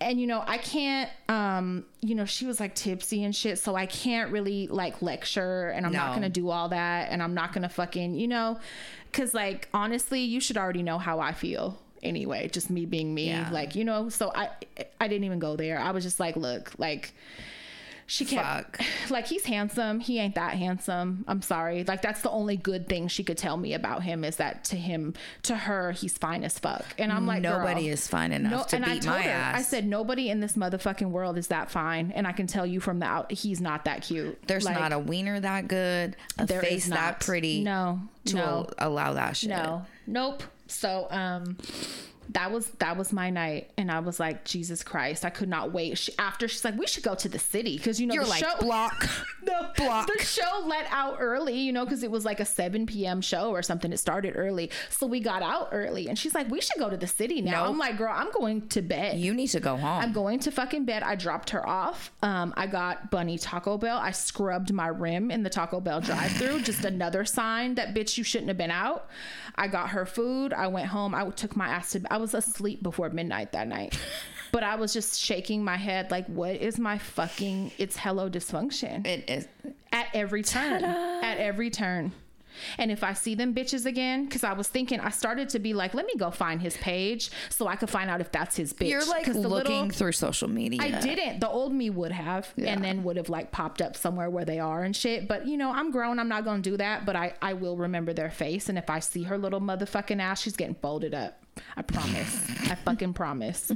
and you know, I can't, um, you know, she was like tipsy and shit, so I can't really like lecture and I'm not gonna do all that and I'm not gonna fucking, you know, cause like honestly, you should already know how I feel anyway, just me being me. Yeah. Like, you know, so I I didn't even go there. I was just like, look, like she kept like he's handsome. He ain't that handsome. I'm sorry. Like that's the only good thing she could tell me about him is that to him, to her, he's fine as fuck. And I'm like, Nobody is fine enough no, to and I told my her, ass. I said nobody in this motherfucking world is that fine, and I can tell you from the out, he's not that cute. There's Like, not a wiener that good, a there face is that not. pretty No, to no, allow that shit. no, nope. So um, that was that was my night, and I was like, Jesus Christ, I could not wait. She, after she's like, we should go to the city because you know You're the like show block. the block. The show let out early, you know, because it was like a 7 p.m. show or something. It started early. So we got out early. And she's like, we should go to the city now. Nope. I'm like, girl, I'm going to bed. You need to go home. I'm going to fucking bed. I dropped her off. Um, I got Bunny Taco Bell. I scrubbed my rim in the Taco Bell drive through. Just another sign that bitch, you shouldn't have been out. I got her food. I went home. I took my ass to I was asleep before midnight that night. But I was just shaking my head like, what is my fucking, it's hello dysfunction it is. at every turn. At every turn. And if I see them bitches again, because I was thinking, I started to be like, let me go find his page so I could find out if that's his bitch. You're like looking little- through social media. I didn't. The old me would have, Yeah. and then would have like popped up somewhere where they are and shit. But you know, I'm grown. I'm not gonna do that. But I, I will remember their face, and if I see her little motherfucking ass, she's getting folded up. I promise. I fucking promise.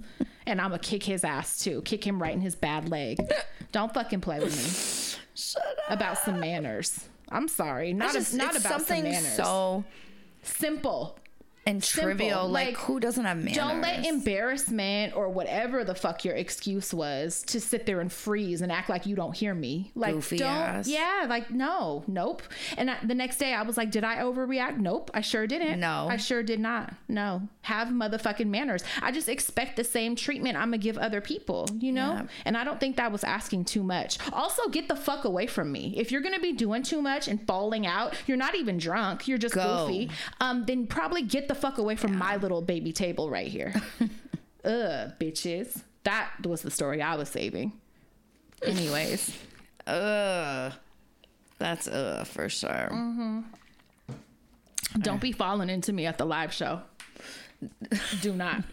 And I'm gonna kick his ass too. Kick him right in his bad leg. Don't fucking play with me Shut up. about some manners. I'm sorry. Not, just- a, not it's about something some manners. so simple. And trivial. Like, Like, who doesn't have manners? Don't let embarrassment or whatever the fuck your excuse was to sit there and freeze and act like you don't hear me. Like, Goofy don't. ass. Yeah, like no, nope. And I, the next day I was like, did I overreact? Nope, I sure didn't. No. I sure did not. No, have motherfucking manners. I just expect the same treatment I'm gonna give other people. You know, Yeah. and I don't think that was asking too much. Also, get the fuck away from me. If you're gonna be doing too much and falling out, you're not even drunk. You're just Go. goofy. Um, then probably get the fuck away from my little baby table right here. Ugh, bitches. That was the story I was saving. Anyways, Ugh. That's ugh for sure. Mm-hmm. don't be falling into me at the live show. Do not.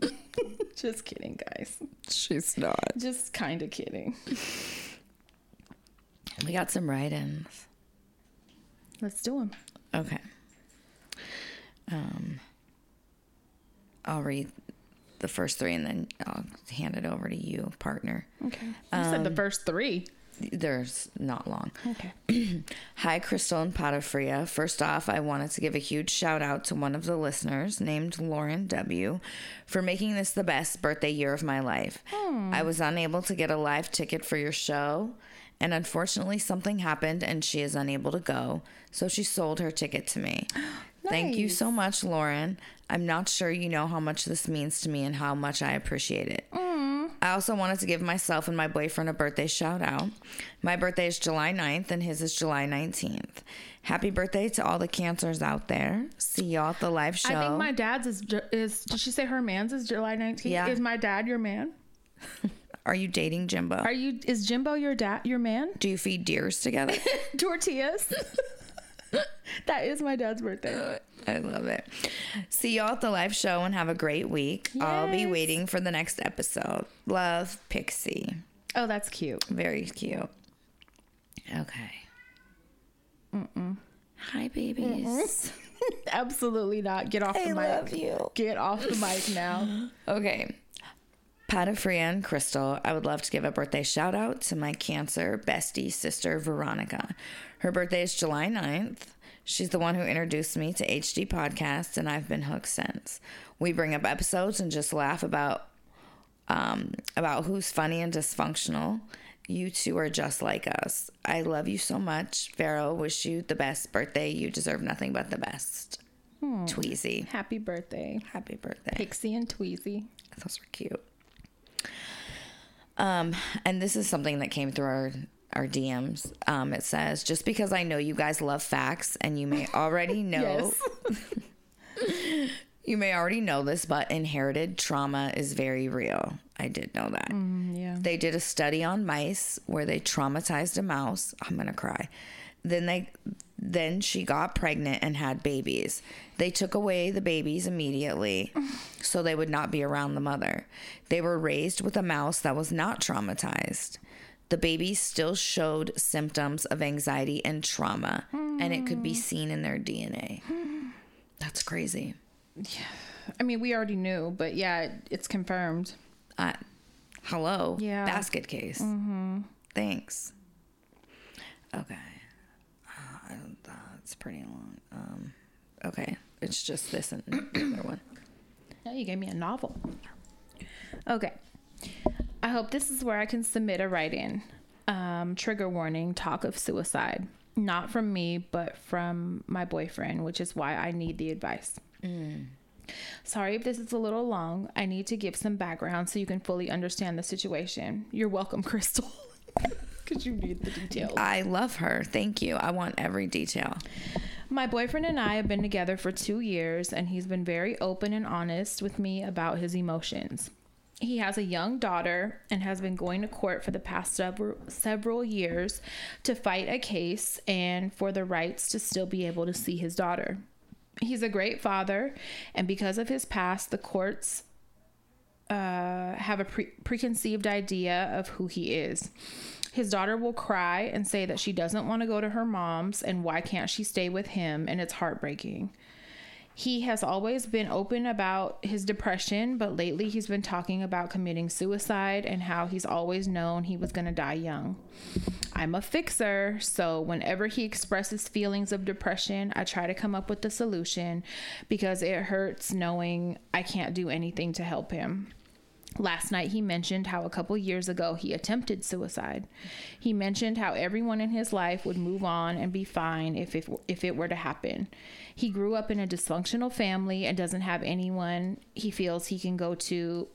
just kidding, guys. She's not. Just kind of kidding. We got some write-ins. Let's do them. Okay. Um, I'll read the first three and then I'll hand it over to you, partner. Okay. You said the first three. There's not long. Okay. Hi, Crystal and Patafria. First off, I wanted to give a huge shout out to one of the listeners named Lauren W. for making this the best birthday year of my life. I was unable to get a live ticket for your show, and unfortunately, something happened and she is unable to go, so she sold her ticket to me. Thank you so much, Lauren. I'm not sure you know how much this means to me and how much I appreciate it. I also wanted to give myself and my boyfriend a birthday shout out. My birthday is July 9th and his is July 19th. Happy birthday to all the cancers out there. See y'all at the live show. I think my dad's is is. Did she say her man's is July 19th? Yeah. Is my dad your man? Are you dating Jimbo? Are you? Is Jimbo your dad? Your man? Do you feed deers together? Tortillas. that is my dad's birthday. I love it. See y'all at the live show and have a great week. I'll be waiting for the next episode. Love, Pixie. Oh, that's cute. Very cute. Okay. Mm-mm. Hi, babies. Absolutely not. Get off I the mic. love you. Get off the mic now. Okay. Patafria and Crystal, I would love to give a birthday shout out to my cancer bestie sister, Veronica. Her birthday is July 9th. She's the one who introduced me to HD Podcasts, and I've been hooked since. We bring up episodes and just laugh about um, about who's funny and dysfunctional. You two are just like us. I love you so much. Vero, wish you the best birthday. You deserve nothing but the best. Tweezy. Happy birthday, Happy birthday. Pixie and Tweezy. Those were cute. Um, and this is something that came through our our DMs. Um, it says, "Just because I know you guys love facts, and you may already know, you may already know this, but inherited trauma is very real. I did know that. yeah. They did a study on mice where they traumatized a mouse. I'm gonna cry. Then they then she got pregnant and had babies. They took away the babies immediately so they would not be around the mother. They were raised with a mouse that was not traumatized. The baby still showed symptoms of anxiety and trauma, and it could be seen in their DNA. That's crazy. Yeah. I mean, we already knew, but yeah, it's confirmed. Uh, hello. Yeah. Basket case. Mm-hmm. Thanks. Okay. Uh, that's pretty long. Um, okay. It's just this and the other one. Oh, you gave me a novel. Okay. I hope this is where I can submit a write in. Um, trigger warning talk of suicide. Not from me, but from my boyfriend, which is why I need the advice. Sorry if this is a little long. I need to give some background so you can fully understand the situation. You're welcome, Crystal. Because you need the details. I love her. Thank you. I want every detail. My boyfriend and I have been together for two years, and he's been very open and honest with me about his emotions. He has a young daughter and has been going to court for the past several, several years to fight a case and for the rights to still be able to see his daughter. He's a great father, and because of his past, the courts uh, have a pre- preconceived idea of who he is. His daughter will cry and say that she doesn't want to go to her mom's and why can't she stay with him, and it's heartbreaking. He has always been open about his depression, but lately he's been talking about committing suicide and how he's always known he was going to die young. I'm a fixer, so whenever he expresses feelings of depression, I try to come up with a solution because it hurts knowing I can't do anything to help him. Last night, he mentioned how a couple years ago he attempted suicide. He mentioned how everyone in his life would move on and be fine if, if, if it were to happen. He grew up in a dysfunctional family and doesn't have anyone he feels he can go to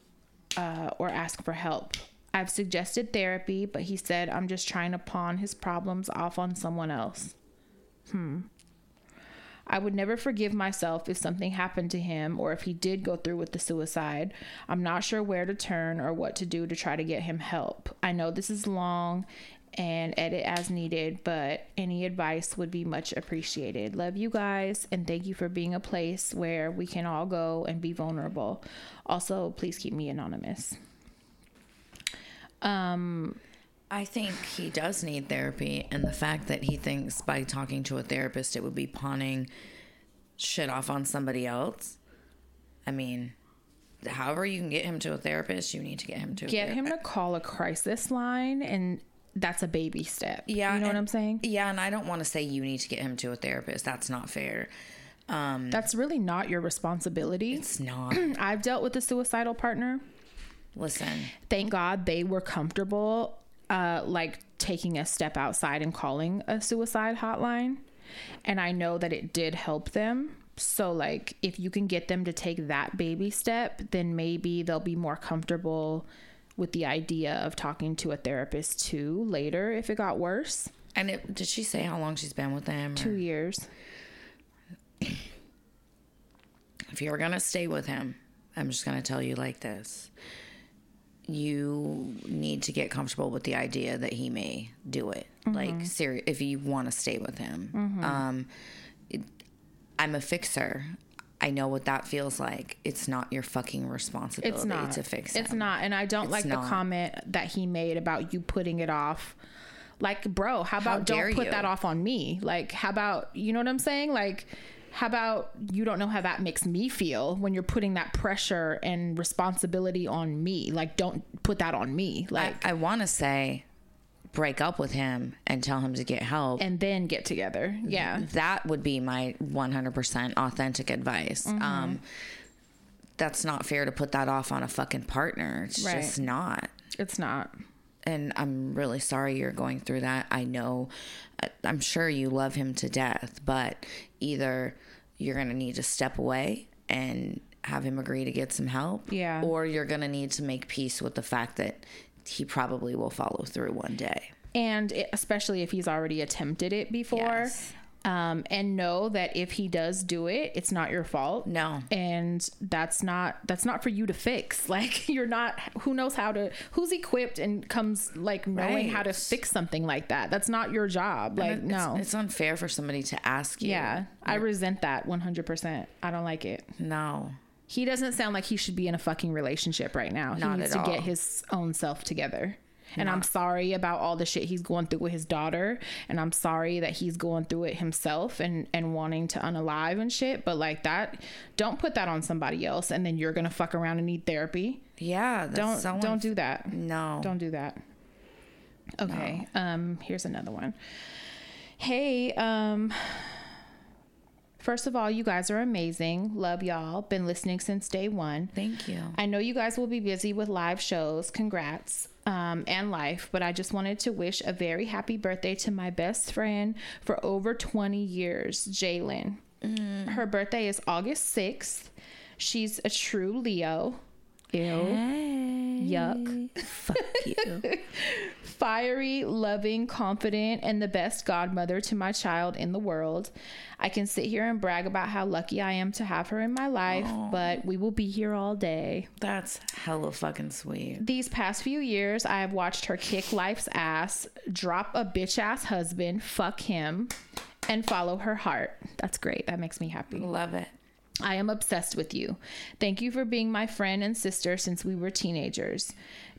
uh, or ask for help. I've suggested therapy, but he said I'm just trying to pawn his problems off on someone else. Hmm. I would never forgive myself if something happened to him or if he did go through with the suicide. I'm not sure where to turn or what to do to try to get him help. I know this is long and edit as needed, but any advice would be much appreciated. Love you guys and thank you for being a place where we can all go and be vulnerable. Also, please keep me anonymous. Um I think he does need therapy, and the fact that he thinks by talking to a therapist it would be pawning shit off on somebody else. I mean, however you can get him to a therapist, you need to get him to a get him to call a crisis line and that's a baby step. Yeah, You know what I'm saying? Yeah, and I don't want to say you need to get him to a therapist. That's not fair. Um, That's really not your responsibility. it's not. I've dealt with a suicidal partner. Listen, Thank God they were comfortable, uh, like taking a step outside and calling a suicide hotline. And I know that it did help them. So, like, if you can get them to take that baby step, then maybe they'll be more comfortable with the idea of talking to a therapist too later if it got worse. and it, did she say how long she's been with him? or- Two years. if you're gonna stay with him, I'm just gonna tell you like this. You need to get comfortable with the idea that he may do it. Like, serious, if you want to stay with him. Um, it, I'm a fixer. I know what that feels like. It's not your fucking responsibility It's not to fix it. It's not, and I don't like not. the comment that he made about you putting it off. Like, bro, how about dare don't put you. that off on me? Like, how about you know what I'm saying? Like, how about you don't know how that makes me feel when you're putting that pressure and responsibility on me? Like, don't put that on me. Like, I, I want to say break up with him and tell him to get help. and then get together. Yeah, that would be my 100% authentic advice. Mm-hmm. Um, that's not fair to put that off on a fucking partner. It's Right. just not. it's not. And I'm really sorry you're going through that. I know, I'm sure you love him to death, but either you're going to need to step away and have him agree to get some help, Yeah. or you're going to need to make peace with the fact that he probably will follow through one day. and it, especially if he's already attempted it before Yes. Um, and know that if he does do it it's not your fault. No. and that's not that's not for you to fix. Like you're not who knows how to who's equipped and comes like knowing how to fix something like that? That's not your job. Like It's- no. It's unfair for somebody to ask you. yeah i resent that 100% i don't like it. No. he doesn't sound like he should be in a fucking relationship right now. Not he needs to all. get his own self together And I'm sorry about all the shit he's going through with his daughter. And I'm sorry that he's going through it himself and, and wanting to unalive and shit. But like that, don't put that on somebody else and then you're gonna fuck around and need therapy. Yeah. That's Don't don't do that. No. Don't do that. Okay. Um, here's another one. Hey, um First of all, you guys are amazing. Love y'all. Been listening since day one. Thank you. I know you guys will be busy with live shows. Congrats. Um, and life, but I just wanted to wish a very happy birthday to my best friend for over 20 years, Jalen. Her birthday is August 6th. She's a true Leo. Ew. Yuck. Fuck you. Fiery, loving, confident, and the best godmother to my child in the world. I can sit here and brag about how lucky I am to have her in my life, but we will be here all day. That's hella fucking sweet. These past few years, I have watched her kick life's ass, drop a bitch ass husband, fuck him, and follow her heart. That's great. That makes me happy. Love it. I am obsessed with you. Thank you for being my friend and sister since we were teenagers.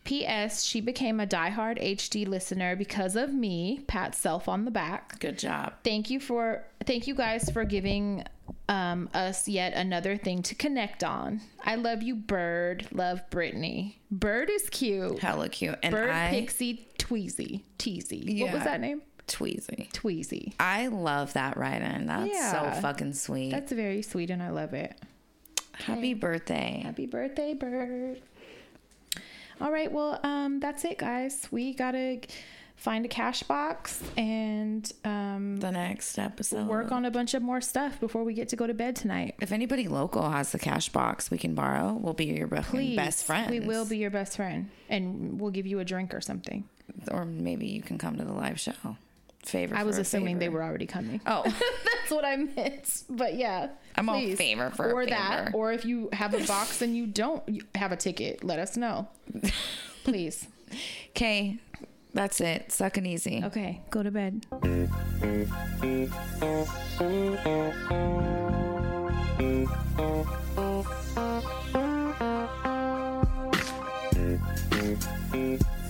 P.S. She became a diehard HD listener because of me. Pat self on the back. Good job. Thank you for thank you guys for giving um, us yet another thing to connect on. I love you, Bird. Love Brittany. Bird is cute. Hella cute. And Bird I Pixie Tweezy Teasy. What was that name? Tweezy. Tweezy. I love that write in. That's Yeah. so fucking sweet. That's very sweet and I love it. Happy birthday. Happy birthday, Bird. All right, well, um, that's it, guys. We gotta find a cash box and um, The next episode. work on a bunch of more stuff before we get to go to bed tonight. If anybody local has the cash box we can borrow, we'll be your Please, best friends. We will be your best friend, and we'll give you a drink or something. Or maybe you can come to the live show. Favor. I was for a assuming they were already coming. Oh, That's what I meant. But yeah, I'm all favor for a or that, favor. or if you have a box and you don't have a ticket, let us know. Please. okay. That's it. Suck and easy. Okay, go to bed. Thank you.